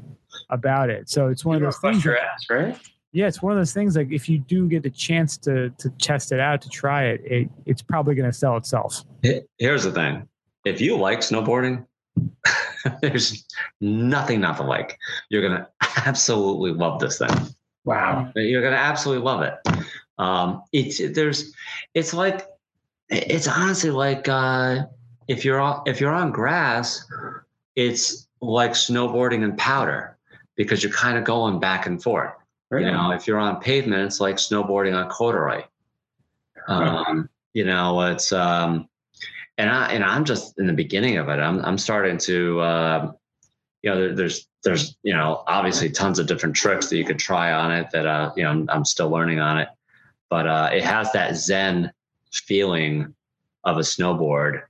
about it. So it's one you of those things. Your ass, right? Yeah, it's one of those things. Like if you do get the chance to to test it out, to try it, it it's probably going to sell itself. Here's the thing: if you like snowboarding, (laughs) there's nothing not to like. You're gonna absolutely love this thing. Wow. You're gonna absolutely love it. Um, it's there's it's like it's honestly like uh, if you're on if you're on grass, it's like snowboarding and powder because you're kind of going back and forth. Right. You know, if you're on pavement, it's like snowboarding on corduroy. Um, you know, it's um, and I and I'm just in the beginning of it. I'm I'm starting to uh, you know there, there's there's you know obviously tons of different tricks that you could try on it that uh you know I'm, I'm still learning on it, but uh, it has that zen feeling of a snowboard.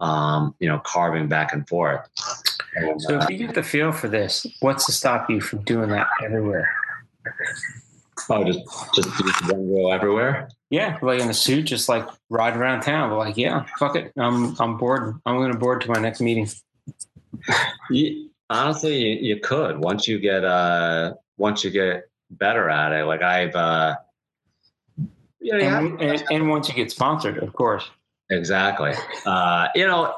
Um, you know, carving back and forth. And, so, if uh, you get the feel for this, what's to stop you from doing that everywhere? Oh, just just one wheel everywhere. Yeah, like in a suit, just like riding around town. But like, yeah, fuck it. I'm I'm bored. I'm going to board to my next meeting. you, honestly, you, you, could once you get uh once you get better at it. Like I've uh, yeah, and, and, and once you get sponsored, of course. Exactly. Uh, you know,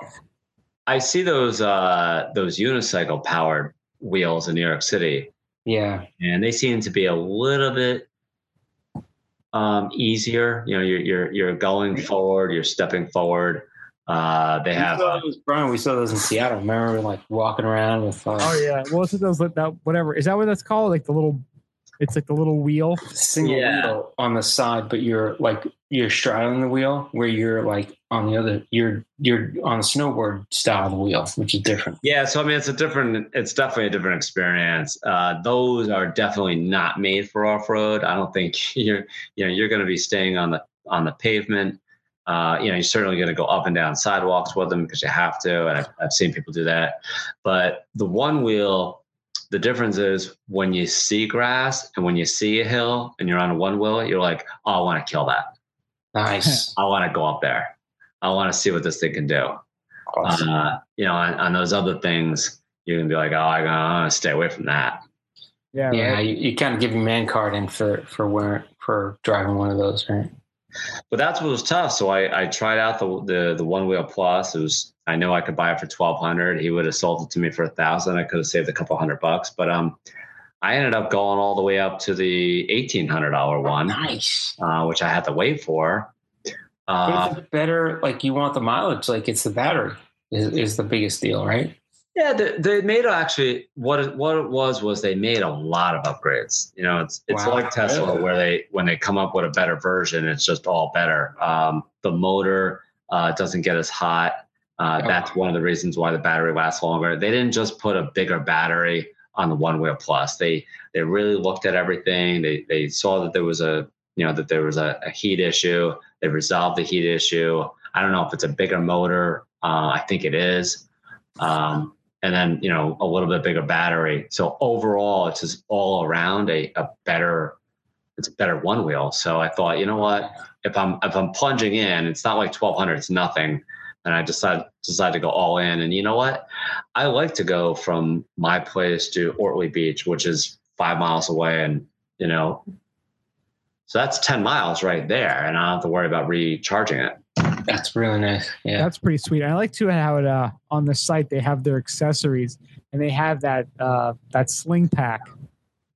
I see those uh those unicycle powered wheels in New York City. Yeah, and they seem to be a little bit um, easier. You know, you're you're you're going forward, you're stepping forward. Uh, they we have saw those, Brian. We saw those in Seattle. Remember, like walking around with. Uh, oh yeah, well, it's those that whatever is that what that's called? Like the little, it's like the little wheel, single yeah. wheel. On the side, but you're like you're straddling the wheel, where you're like on the other you're you're on a snowboard style of the wheel which is different. Yeah so i mean it's a different it's definitely a different experience. Uh, those are definitely not made for off-road. I don't think (laughs) you're you know you're going to be staying on the on the pavement. Uh, you know you're certainly going to go up and down sidewalks with them because you have to and I've, I've seen people do that. But the one wheel the difference is when you see grass and when you see a hill and you're on a one wheel you're like oh i want to kill that nice (laughs) i want to go up there I want to see what this thing can do. Awesome. Uh, you know, on, on, those other things, you can be like, oh, I'm gonna stay away from that. Yeah, yeah. Right. You, you kind of give your man card in for for where for driving one of those, right? But that's what was tough. So I, I tried out the, the the one wheel plus. It was I know I could buy it for twelve hundred. He would have sold it to me for a thousand. I could have saved a couple hundred bucks. But um, I ended up going all the way up to the eighteen hundred dollar one. Nice. Uh, which I had to wait for. Uh, better, like you want the mileage, like it's the battery is, is the biggest deal, right? Yeah, they, they made actually what it, what it was was they made a lot of upgrades. You know, it's it's wow. like Tesla where they when they come up with a better version, it's just all better. Um, the motor uh, doesn't get as hot. Uh, That's one of the reasons why the battery lasts longer. They didn't just put a bigger battery on the one wheel plus. They they really looked at everything. They they saw that there was a you know that there was a, a heat issue. They resolved the heat issue. I don't know if it's a bigger motor. Uh, I think it is. Um, and then you know a little bit bigger battery. So overall, it's just all around a, a better. It's a better one wheel. So I thought, you know what? If I'm if I'm plunging in, it's not like 1200. It's nothing. And I decided decided to go all in. And you know what? I like to go from my place to Ortley Beach, which is five miles away, and you know so that's 10 miles right there, and I don't have to worry about recharging it. That's really nice. Yeah. That's pretty sweet. I like too how it uh, on the site they have their accessories and they have that uh, that sling pack.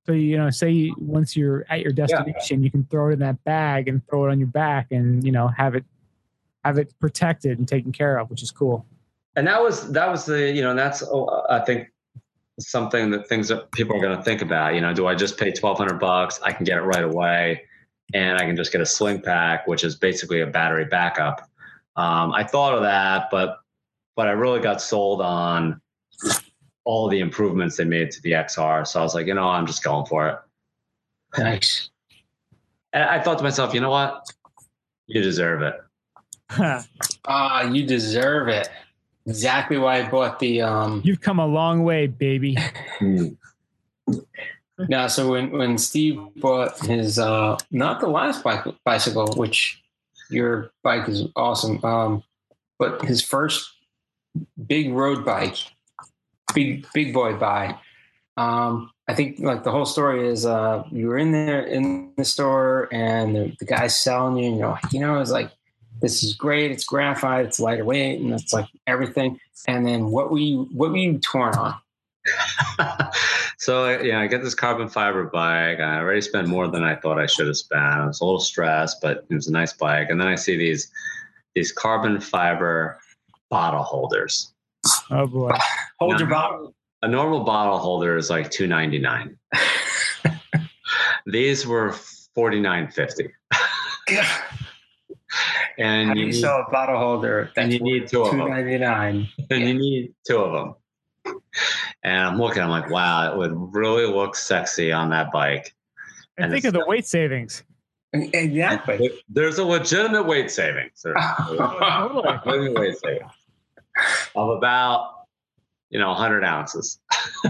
So you know, say once you're at your destination, yeah. you can throw it in that bag and throw it on your back, and you know have it have it protected and taken care of, which is cool. And that was that was the you know and that's oh, I think something that things that people are going to think about. You know, do I just pay twelve hundred bucks? I can get it right away, and I can just get a sling pack, which is basically a battery backup. Um, I thought of that, but but I really got sold on all the improvements they made to the XR. So I was like, you know, I'm just going for it. Nice. And I thought to myself, you know what? You deserve it. (laughs) Ah, you deserve it. Exactly why I bought the um You've come a long way, baby. (laughs) now so when when Steve bought his uh not the last bicycle, which your bike is awesome, um, but his first big road bike, big big boy bike. Um, I think like the whole story is uh you were in there in the store and the, the guy's selling you and you're like, you know, it's like this is great, it's graphite, it's lighter weight, and it's like everything. And then what were you what were you torn on? (laughs) so yeah, I get this carbon fiber bike. I already spent more than I thought I should have spent. I was a little stressed, but it was a nice bike. And then I see these these carbon fiber bottle holders. Oh boy. Hold No. your bottle. A normal bottle holder is like two ninety nine. (laughs) These were forty nine fifty, (laughs) and How do you you need, sell a bottle holder? and you need two of two them. ninety nine. and you need two of them. And I'm looking, I'm like, wow, it would really look sexy on that bike. And And think of the weight savings. Exactly. There's a legitimate weight savings. There's Totally. (laughs) legitimate weight savings of about, you know, 100 ounces. (laughs)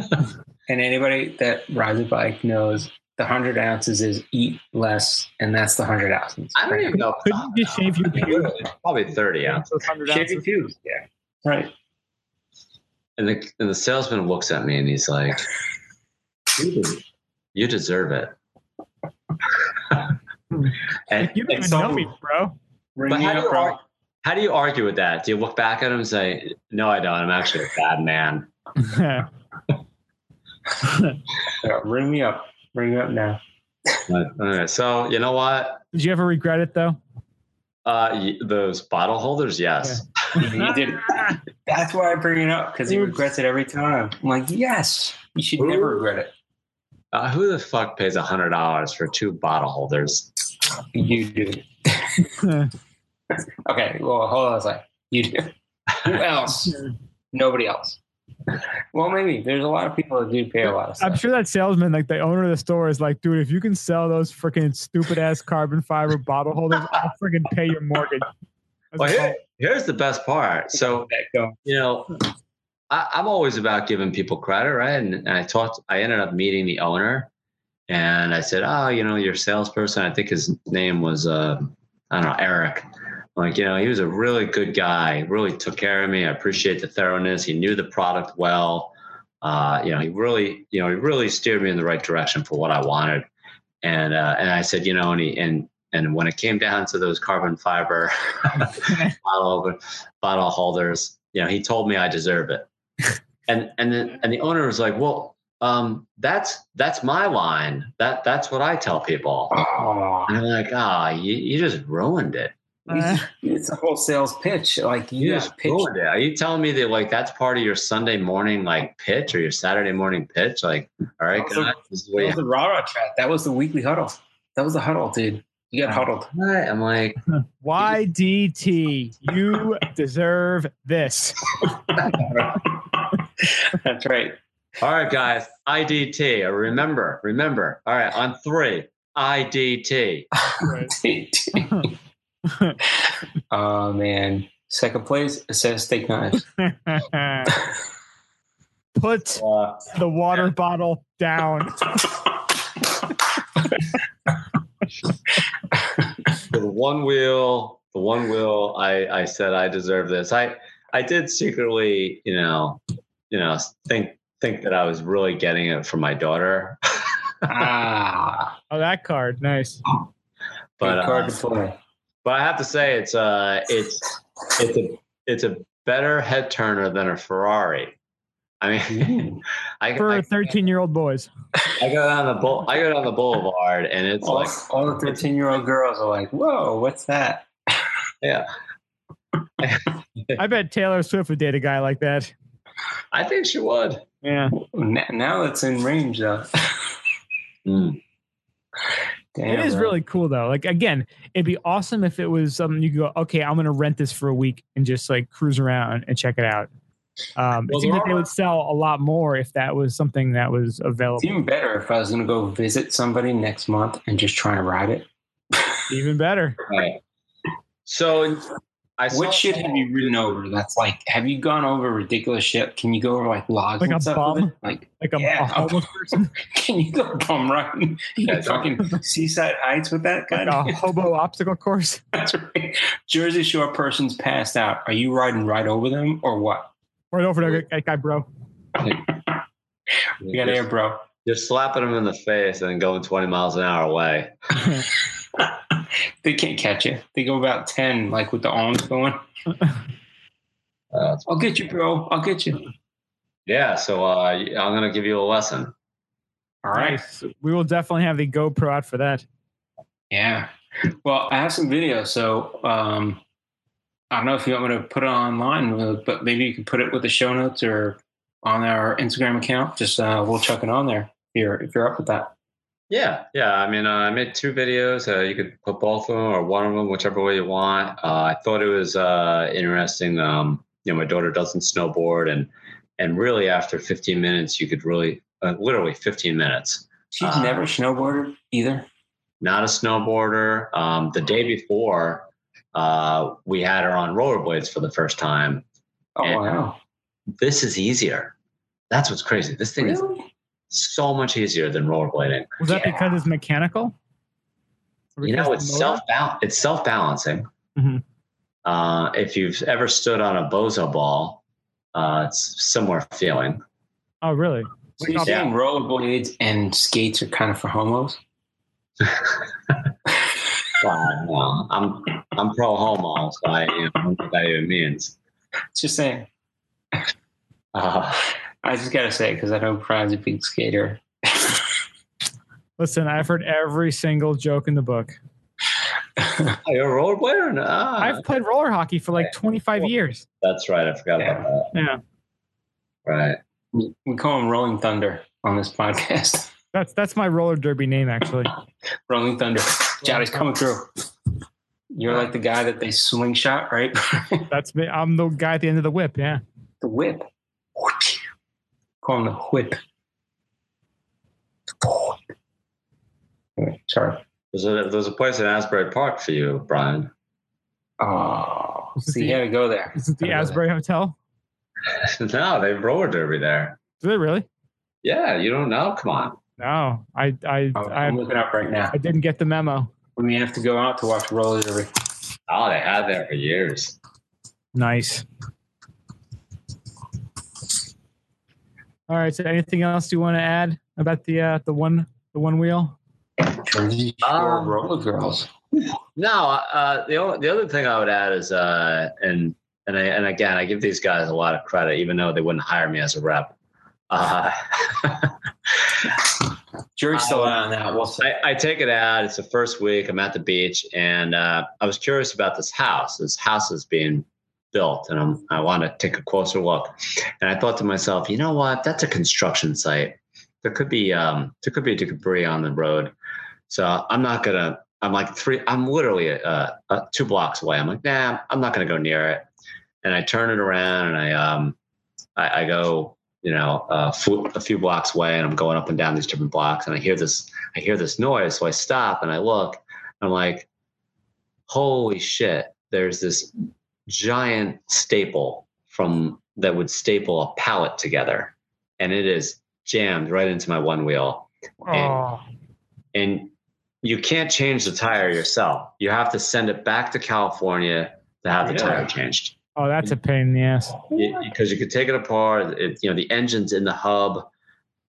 And anybody that rides a bike knows the hundred ounces is eat less, and that's the hundred ounces. I don't even know. Couldn't you just shave your pubes? Probably 30 ounces. Shave your pubes. Yeah. Right. And the, and the salesman looks at me and he's like, you, deserve it. (laughs) and, You don't even so- know me, bro. But how do, you bro. argue, how do you argue with that? Do you look back at him and say, "No, I don't. I'm actually a bad man." (laughs) (laughs) Yeah, ring me up. Ring me up now. But, okay, so you know what? Did you ever regret it though? Uh, those bottle holders, yes. You did it. That's why I bring it up because he regrets it every time. I'm like, yes, you should Ooh. never regret it. Uh, who the fuck pays a hundred dollars for two bottle holders? You do. (laughs) Okay, well, hold on a second. You do. Who else? (laughs) Nobody else. Well, maybe there's a lot of people that do pay a lot of stuff. I'm sure that salesman, like the owner of the store, is like, dude, if you can sell those freaking stupid ass carbon fiber bottle holders, I'll freaking pay your mortgage. I Well, here, here's the best part. So you know, I, I'm always about giving people credit, right? And, and I talked. I ended up meeting the owner, and I said, "Oh, you know, your salesperson. I think his name was uh, I don't know, Eric." Like, you know, he was a really good guy. Really took care of me. I appreciate the thoroughness. He knew the product well. Uh, you know, he really, you know, he really steered me in the right direction for what I wanted. And uh, and I said, you know, and he, and and when it came down to those carbon fiber (laughs) bottle bottle holders, you know, he told me I deserve it. (laughs) And and the, and the owner was like, well, um, that's that's my line. That that's what I tell people. Oh, And I'm like, ah, you, you just ruined it. Uh, it's a whole sales pitch. Like you You just just pitch. ruined it. Are you telling me that like that's part of your Sunday morning like pitch or your Saturday morning pitch? Like, all right, Also, guys, this is That what you was the raw raw chat. That was the weekly huddle. That was the huddle, dude. You got huddled. What? I'm like, (laughs) YDT, you deserve this. (laughs) That's right. all right, guys, IDT. Remember, remember. All right, on three, IDT. IDT. (laughs) oh man. Second place, it says steak knives. Put Uh, the water bottle down. The one wheel, the one wheel. I I said I deserve this. I I did secretly, you know, you know, think think that I was really getting it for my daughter, ah, (laughs) Oh, that card. Nice. but good card uh, to play. but I have to say it's uh it's it's a it's a better head turner than a Ferrari. I mean, (laughs) I, For 13 year old boys. I go down the bull I go down the boulevard and it's all, like all the 13 year old girls are like, whoa, what's that? yeah. I bet Taylor Swift would date a guy like that. I think she would. Yeah. N- Now it's in range though. Mm. Damn, it is bro. really cool though. Like again, it'd be awesome if it was something you could go, okay, I'm gonna rent this for a week and just like cruise around and check it out. Um, Well, it seems there like they would sell a lot more if that was something that was available. It's even better if I was going to go visit somebody next month and just try and ride it. Even better. (laughs) Right. So I saw What shit have you ridden over? That's like, have you gone over ridiculous shit? Can you go over like logs Like and a stuff bum? Like, Like a, Yeah. a homeless person, can you go bum riding Yeah, in fucking Seaside Heights with that guy? like a hobo (laughs) obstacle course. That's right. Jersey Shore person's passed out. Are you riding right over them or what? Right over there, that guy, bro. (laughs) You got air, bro. You're slapping them in the face and going 20 miles an hour away. (laughs) (laughs) they can't catch you. They go about 10, like with the arms going. Uh, I'll get you, bro. I'll get you. yeah. So uh, I'm going to give you a lesson. All right. Nice. We will definitely have the GoPro out for that. Yeah. Well, I have some videos, so um, I don't know if you want me to put it online, uh, but maybe you can put it with the show notes or on our Instagram account. Just uh, we'll chuck it on there if you're if you're up with that. Yeah, yeah. I mean, uh, I made two videos. Uh, you could put both of them or one of them, whichever way you want. Uh, I thought it was uh, interesting. Um, you know, my daughter doesn't snowboard, and and really after 15 minutes, you could really, uh, literally 15 minutes. She's never snowboarded either. Not a snowboarder. Um, the day before, uh, we had her on rollerblades for the first time. Oh and- wow! This is easier. That's what's crazy. This thing is so much easier than rollerblading. Was that Yeah. because it's mechanical? Or you know it's the motor? self it's self-balancing Mhm. uh, if you've ever stood on a BOSU ball uh, it's similar feeling Oh, really? So you're Like, saying rollerblades and skates are kind of for homos? (laughs) Well, no, i'm i'm pro homo so i you know, I don't know what that even means Just saying. uh, I just gotta say because I know Brian's a big skater. (laughs) Listen, I've heard every single joke in the book. oh, you're a rollerblader no. Ah, I've played roller hockey for like 25 years. that's right i forgot about that Yeah. right we call him Rolling Thunder on this podcast. That's that's my roller derby name actually. (laughs) Rolling Thunder. Johnny's coming through. You're like the guy that they slingshot, right? (laughs) That's me. I'm the guy at the end of the whip. Yeah. the whip. Call him the whip. Sorry. there's a there's a place in asbury park for you brian Oh, This is so you had to go there. Is it the Okay. Asbury Hotel? (laughs) no they have roller derby there Do they really? yeah you don't know come on No, I I Oh, I, I'm looking up right now. I didn't get the memo. We have to go out to watch roller derby. oh they had that for years Nice. All right. So, anything else you want to add about the uh, the one the one wheel? Jersey Shore Um, roller girls. No, uh, the only, the other thing I would add is, uh, and and I, and again, I give these guys a lot of credit, even though they wouldn't hire me as a rep. Uh, (laughs) Jury's still out on that. We'll see. I, I take it out. It's the first week. I'm at the beach, and uh, I was curious about this house. This house is being built, and I'm, I want to take a closer look. And I thought to myself, you know what? That's a construction site. There could be um, there could be debris on the road. So I'm not gonna. I'm like three. I'm literally uh, uh, two blocks away. I'm like, nah, I'm not gonna go near it. And I turn it around, and I um, I, I go, you know, a few blocks away, and I'm going up and down these different blocks, and I hear this. I hear this noise, so I stop and I look. I'm like, holy shit! There's this giant staple from that would staple a pallet together, and it is jammed right into my one wheel Oh, and you can't change the tire yourself. You have to send it back to California to have the Yeah. tire changed. Oh, that's a pain in the ass. Because you could take it apart. It, you know, the engine's in the hub.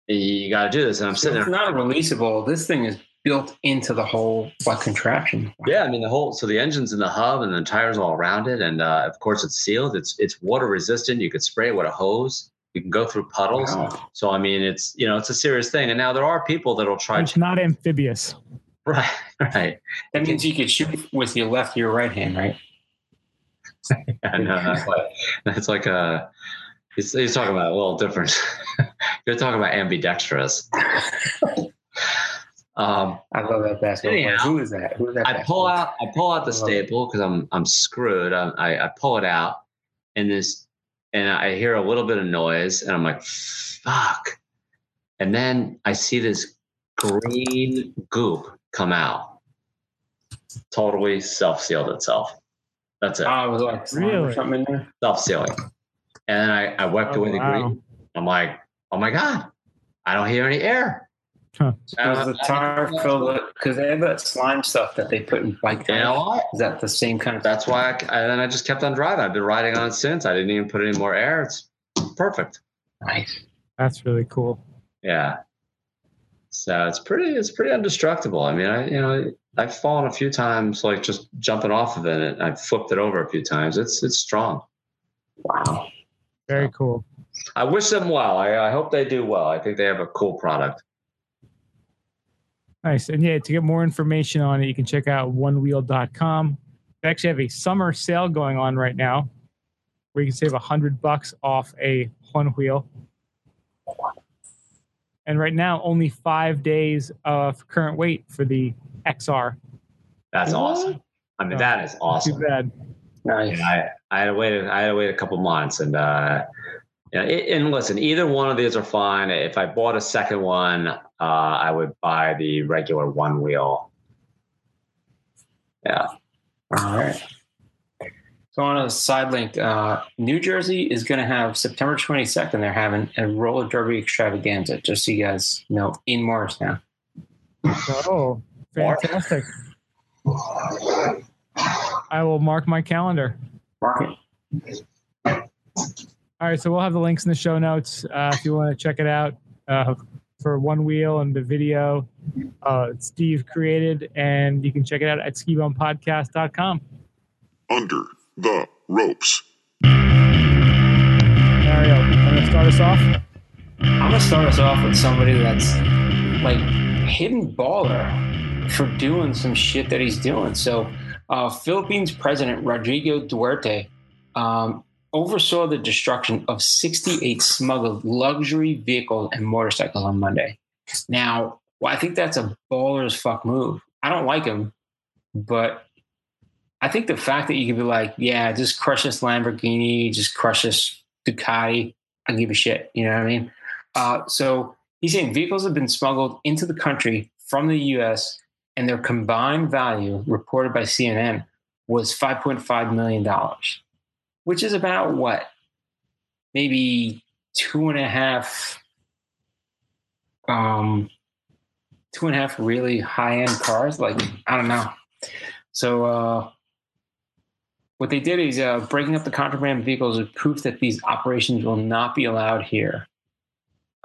and You got to do this. And I'm So sitting it's there. It's not releasable. This thing is built into the whole like contraption. Yeah, I mean the whole. So the engine's in the hub, and the tires all around it, and uh, of course it's sealed. It's it's water resistant. You could spray it with a hose. You can go through puddles. Wow. So I mean, it's you know, it's a serious thing. And now there are people that'll try. It's not amphibious. (laughs) Right, right. That means you could shoot with your left, your right hand, right? (laughs) And uh, that's like, that's like a He's, he's talking about a little different. (laughs) You're talking about ambidextrous. (laughs) um, I love that basketball. Anyhow, Who is that? Who is that? I pull out I pull out the staple because I'm I'm screwed. I, I I pull it out and this and I hear a little bit of noise and I'm like fuck. And then I see this green goop come out. Totally self-sealed itself. That's it. Oh, it was like Really? something in there. Self-sealing. And then I, I wiped Oh, away the wow. green. I'm like, oh my God, I don't hear any air. Huh. I the tire filled with because they have that slime stuff that they put in bike You know tires. what? Is that the same kind of? That's why I, and then I just kept on driving. I've been riding on it since. I didn't even put any more air. It's perfect. Nice. That's really cool. Yeah. So it's pretty, it's pretty indestructible. I mean, I, you know, I've fallen a few times, like just jumping off of it. And I've flipped it over a few times. It's, it's strong. Wow. Very cool. I wish them well. I, I hope they do well. I think they have a cool product. Nice. And yeah, to get more information on it, you can check out onewheel.com. They actually have a summer sale going on right now where you can save a hundred bucks off a one wheel. And right now, only five days of current wait for the XR. That's What? awesome. I mean, that is awesome. Too awesome. bad. Nice. And I, I had to wait. I had to wait a couple months, and uh, yeah. And listen, either one of these are fine. If I bought a second one, uh, I would buy the regular one wheel. Yeah, All right. So on a side link, uh, New Jersey is going to have September 22nd. They're having a roller derby extravaganza. Just so you guys know, in Morristown. Oh, fantastic. I will mark my calendar. Mark it. All right, so we'll have the links in the show notes uh, if you want to check it out uh, for One Wheel and the video. Uh, Steve created, and you can check it out at skibumpodcast.com. Under the ropes. Mario, want to start us off? I'm gonna start us off with somebody that's like hidden baller for doing some shit that he's doing. So, uh, Philippines President Rodrigo Duterte um, oversaw the destruction of 68 smuggled luxury vehicles and motorcycles on Monday. Now, well, I think that's a baller as fuck move. I don't like him, but I think the fact that you could be like, yeah, just crush this Lamborghini, just crush this Ducati, I give a shit. You know what I mean? Uh, so he's saying vehicles have been smuggled into the country from the U.S. and their combined value, reported by CNN, was 5.5 million dollars, which is about what, maybe two and a half, um, two and a half really high end cars. Like I don't know. So uh, what they did is uh, breaking up the contraband vehicles is proof that these operations will not be allowed here.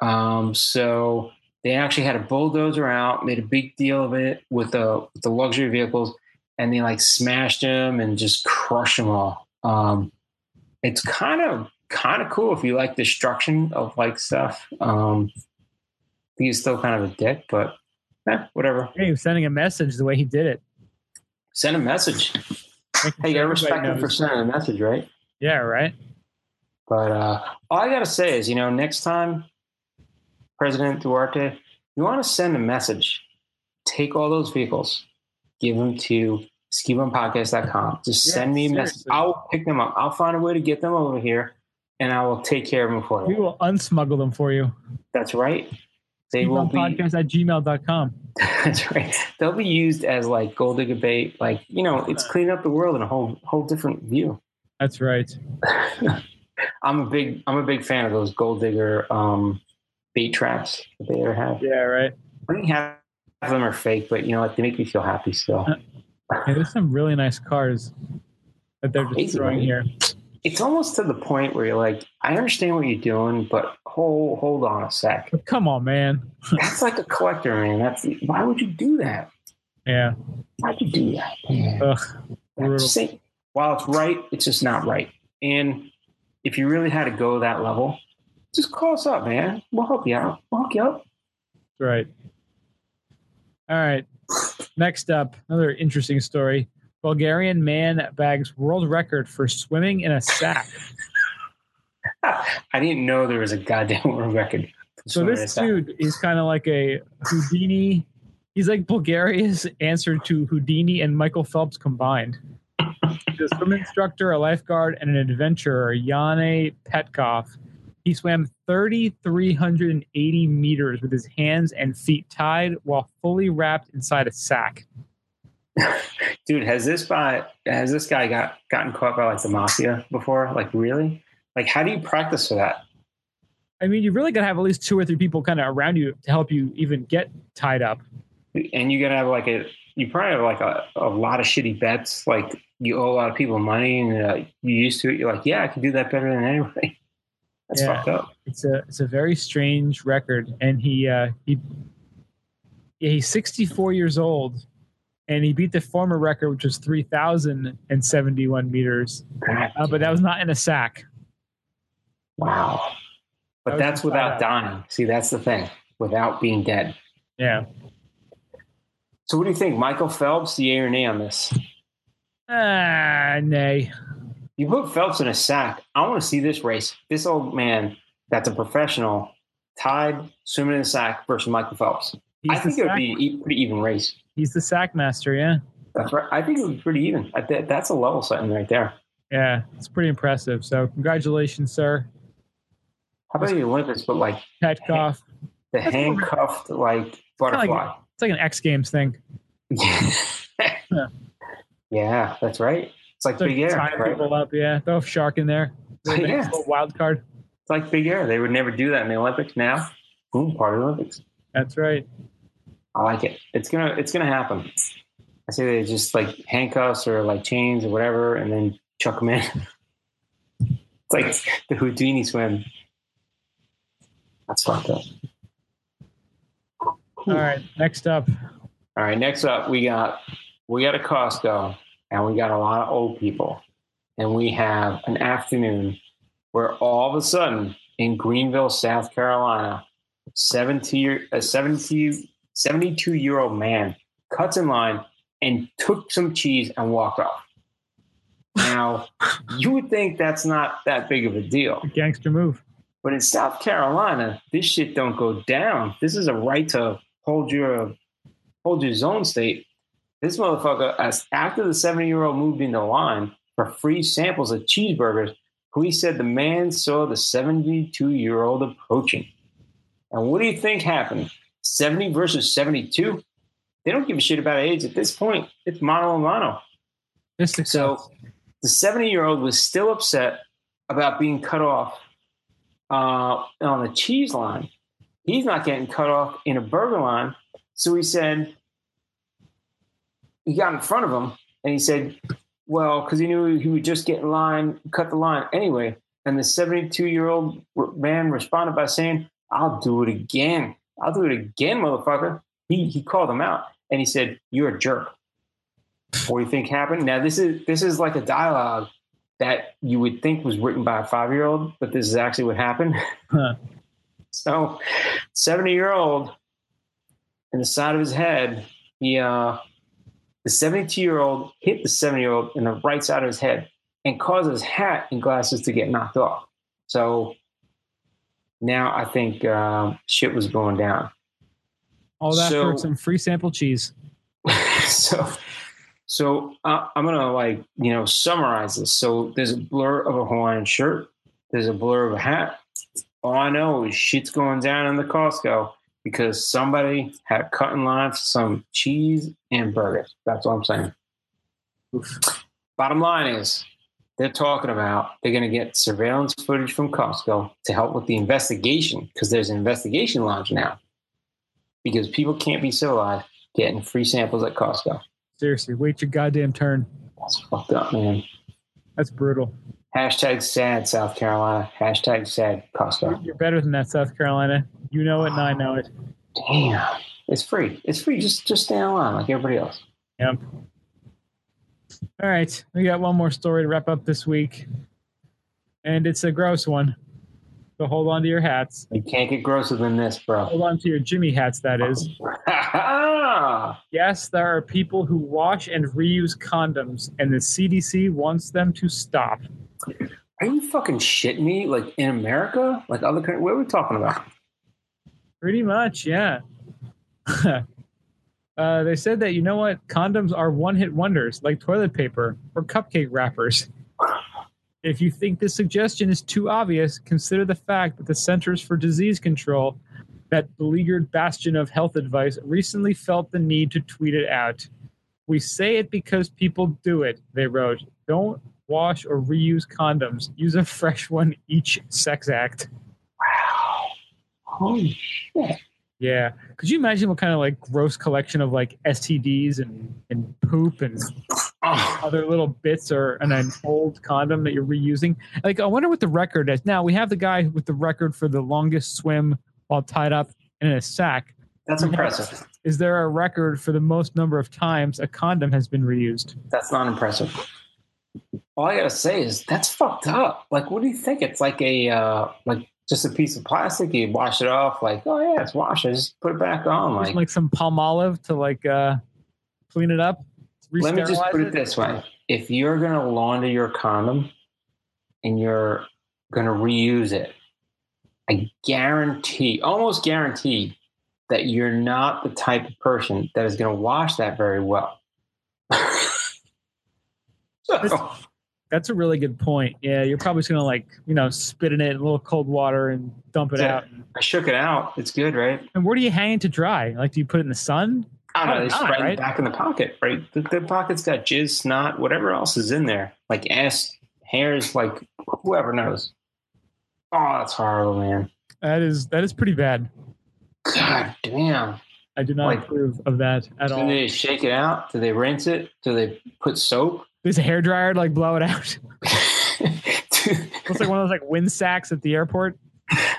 Um, so they actually had a bulldozer out, made a big deal of it with the with the luxury vehicles, and they like smashed them and just crushed them all. Um, it's kind of kind of cool if you like destruction of like stuff. Um, he's still kind of a dick, but eh, whatever. Hey, he was sending a message the way he did it. Send a message. Hey, you sure gotta respect him for sending a message, right? Yeah, right. But uh, all I gotta say is, you know, next time, President Duarte, you want to send a message, take all those vehicles, give them to skibumpodcast.com. Just Yeah, send me a message. I'll pick them up. I'll find a way to get them over here, and I will take care of them for you. We will unsmuggle them for you. That's right. They will be. Podcast at gmail.com. (laughs) That's right. They'll be used as like gold digger bait. Like you know, it's cleaning up the world in a whole whole different view. That's right. (laughs) I'm a big I'm a big fan of those gold digger um, bait traps that they ever have. Yeah, right. I think half of them are fake, but you know, like they make me feel happy still. Yeah, there's some really nice cars that they're just throwing right? here. It's almost to the point where you're like, I understand what you're doing, but hold hold on a sec. Come on, man. That's like a collector, man. That's why would you do that? Yeah. Why'd you do that? Ugh, While it's right, it's just not right. And if you really had to go that level, just call us up, man. We'll help you out. We'll hook you up. Right. All right. Next up, another interesting story. Bulgarian man bags world record for swimming in a sack. (laughs) I didn't know there was a goddamn (laughs) world record. So this in a sack. dude is kind of like a Houdini. He's like Bulgaria's answer to Houdini and Michael Phelps combined. He's a swim instructor, a lifeguard, and an adventurer, Yane Petkov. He swam 3,380 meters with his hands and feet tied while fully wrapped inside a sack. (laughs) dude, has this guy has this guy got gotten caught by like the mafia before? Like really? Like how do you practice for that? I mean, you really got to have at least two or three people kind of around you to help you even get tied up. And you gotta have like a you probably have like a, a lot of shitty bets. Like you owe a lot of people money and uh, you used to it. You're like, yeah, I can do that better than anybody. (laughs) That's Yeah. fucked up. It's a it's a very strange record, and he uh, he yeah, he's 64 years old, and he beat the former record, which was 3,071 meters. Uh, but that was not in a sack. Wow. But was that's without dying. See, that's the thing. Without being dead. Yeah. So what do you think? Michael Phelps, the yay or nay on this? Ah, nay. You put Phelps in a sack. I want to see this race. This old man that's a professional tied swimming in a sack versus Michael Phelps. He's I think it would be pretty even race. He's the sack master. Yeah. That's right. I think it would be pretty even. Th- That's a level setting right there. Yeah. It's pretty impressive. So congratulations, sir. How about the Olympics, but like Petkov. the That's handcuffed like kinda butterfly? It's like an X Games thing. (laughs) yeah, yeah, that's right. It's like It's like Big Air, right? people up. Yeah. Throw a shark in there. (laughs) Yeah. wild card. It's like Big Air. They would never do that in the Olympics. Now, boom, part of the Olympics. That's right. I like it. It's gonna it's gonna happen. I say they just like handcuffs or like chains or whatever, and then chuck them in. (laughs) it's like the Houdini swim. That's fucked up. All right. Next up. All right, next up we got we got a Costco and we got a lot of old people. And we have an afternoon where all of a sudden in Greenville, South Carolina, 70 year, a 70, 72 year old man cuts in line and took some cheese and walked off. Now, you would think that's not that big of a deal. Gangster move. But in South Carolina, this shit don't go down. This is a right to hold your hold your zone state. This motherfucker, as after the 70 year old moved into line for free samples of cheeseburgers, police said the man saw the 72 year old approaching. And what do you think happened? 70 versus 72? They don't give a shit about age at this point. It's mono and mono. So the 70 year old was still upset about being cut off uh, on the cheese line. He's not getting cut off in a burger line. So he said, he got in front of him and he said, well, because he knew he would just get in line, cut the line anyway. And the 72 year old man responded by saying, I'll do it again. I'll do it again, motherfucker. He, he called him out and he said, You're a jerk. What do you think happened? Now this is this is like a dialogue that you would think was written by a five year old, but this is actually what happened. Huh. (laughs) So, seventy year old in the side of his head, he uh, the seventy two year old hit the seventy year old in the right side of his head and caused his hat and glasses to get knocked off. So now I think uh, shit was going down. All that So- for some free sample cheese. (laughs) so so uh, i'm gonna like you know summarize this. So there's a blur of a hawaiian shirt. There's a blur of a hat. All i know is shit's going down in the costco because somebody had cut in line for some cheese and burgers. That's all i'm saying. Bottom line is they're talking about they're going to get surveillance footage from costco to help with the investigation because there's an investigation launch now because people can't be civilized getting free samples at costco Seriously, wait your goddamn turn. that's fucked up, man. That's brutal. Hashtag sad South Carolina. Hashtag sad Costco. You're better than that, South Carolina. You know it, and I know it. Damn. It's free. It's free. Just just stay in line like everybody else. Yep. All right, we got one more story to wrap up this week, and it's a gross one. So hold on to your hats. You can't get grosser than this, bro. Hold on to your Jimmy hats. That is. (laughs) Yes, there are people who wash and reuse condoms, and the CDC wants them to stop. Are you fucking shitting me? Like in America? Like other countries? What are we talking about? Pretty much, yeah. (laughs) uh, they said that you know what condoms are one-hit wonders, like toilet paper or cupcake wrappers. If you think this suggestion is too obvious, consider the fact that the Centers for Disease Control, that beleaguered bastion of health advice, recently felt the need to tweet it out. We say it because people do it, they wrote. Don't wash or reuse condoms. Use a fresh one each sex act. Wow. Holy shit. Yeah. Could you imagine what kind of like gross collection of like STDs and, and poop and Oh, other little bits or and an old condom that you're reusing? Like, I wonder what the record is. Now, we have the guy with the record for the longest swim while tied up in a sack. that's impressive. Is there a record for the most number of times a condom has been reused? That's not impressive. All I gotta say is that's fucked up. Like, what do you think? It's like a uh, like just a piece of plastic. You wash it off. Like, oh yeah, it's washed. I just put it back on. Like, like some Palmolive to like uh, clean it up? let me just put it this way: if you're gonna launder your condom and you're gonna reuse it, I guarantee, almost guarantee, that you're not the type of person that is gonna wash that very well. (laughs) so, That's a really good point. Yeah, you're probably just gonna like you know spit in it in a little cold water and dump it Yeah. out. I shook it out. It's good, right? And where do you hang it to dry? Like, do you put it in the sun? I don't know. They Probably not, spread right? it back in the pocket, right? The, the pocket's got jizz, snot, whatever else is in there, like ass, hairs, like whoever knows. Oh, that's horrible, man. That is that is pretty bad. God damn. I do not Like- approve of that at Do all. Do they shake it out? Do they rinse it? Do they put soap? There's a hair dryer to like blow it out. (laughs) Looks like one of those like wind sacks at the airport.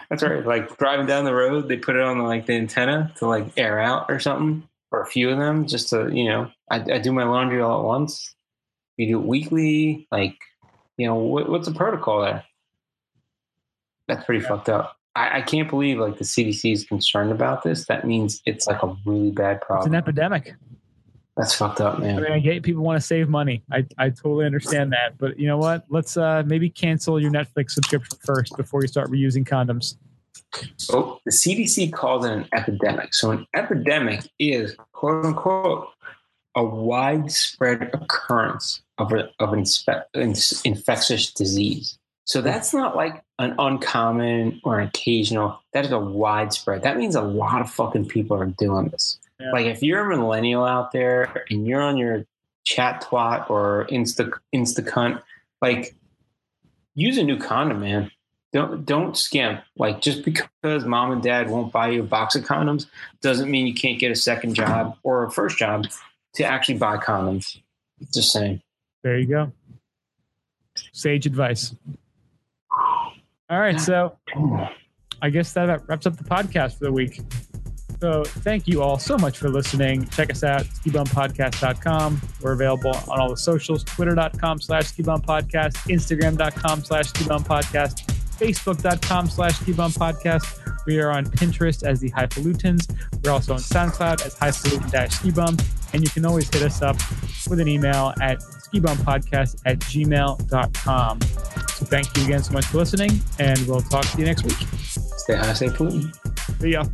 That's right. Like driving down the road, they put it on like the antenna to like air out or something, or a few of them, just to you know. I, I do my laundry all at once. You do it weekly, like you know, what, what's the protocol there? That's pretty fucked up. I, I can't believe like the CDC is concerned about this. That means it's like a really bad problem. It's an epidemic. That's fucked up, man. I man. mean, I get people want to save money. I, I totally understand that. But you know what? Let's uh, maybe cancel your Netflix subscription first before you start reusing condoms. So the CDC calls it an epidemic. So an epidemic is quote unquote a widespread occurrence of, a, of an inspe- in- infectious disease. So that's not like an uncommon or an occasional. That is a widespread. That means a lot of fucking people are doing this. Yeah. Like if you're a millennial out there and you're on your chat twat or insta instacunt, like use a new condom, man don't don't skimp. Like just because mom and dad won't buy you a box of condoms doesn't mean you can't get a second job or a first job to actually buy condoms. Just saying. There you go. Sage advice. All right, so I guess that wraps up the podcast for the week. So thank you all so much for listening. Check us out, skibumpodcast.com. We're available on all the socials, twitter.com slash skibumpodcast, instagram.com slash skibumpodcast, facebook.com slash skibumpodcast. We are on Pinterest as the Highfalutins. We're also on SoundCloud as highfalutin-skibump. And you can always hit us up with an email at skibumpodcast at gmail.com. So thank you again so much for listening, and we'll talk to you next week. Stay high, stay pollutant. See ya.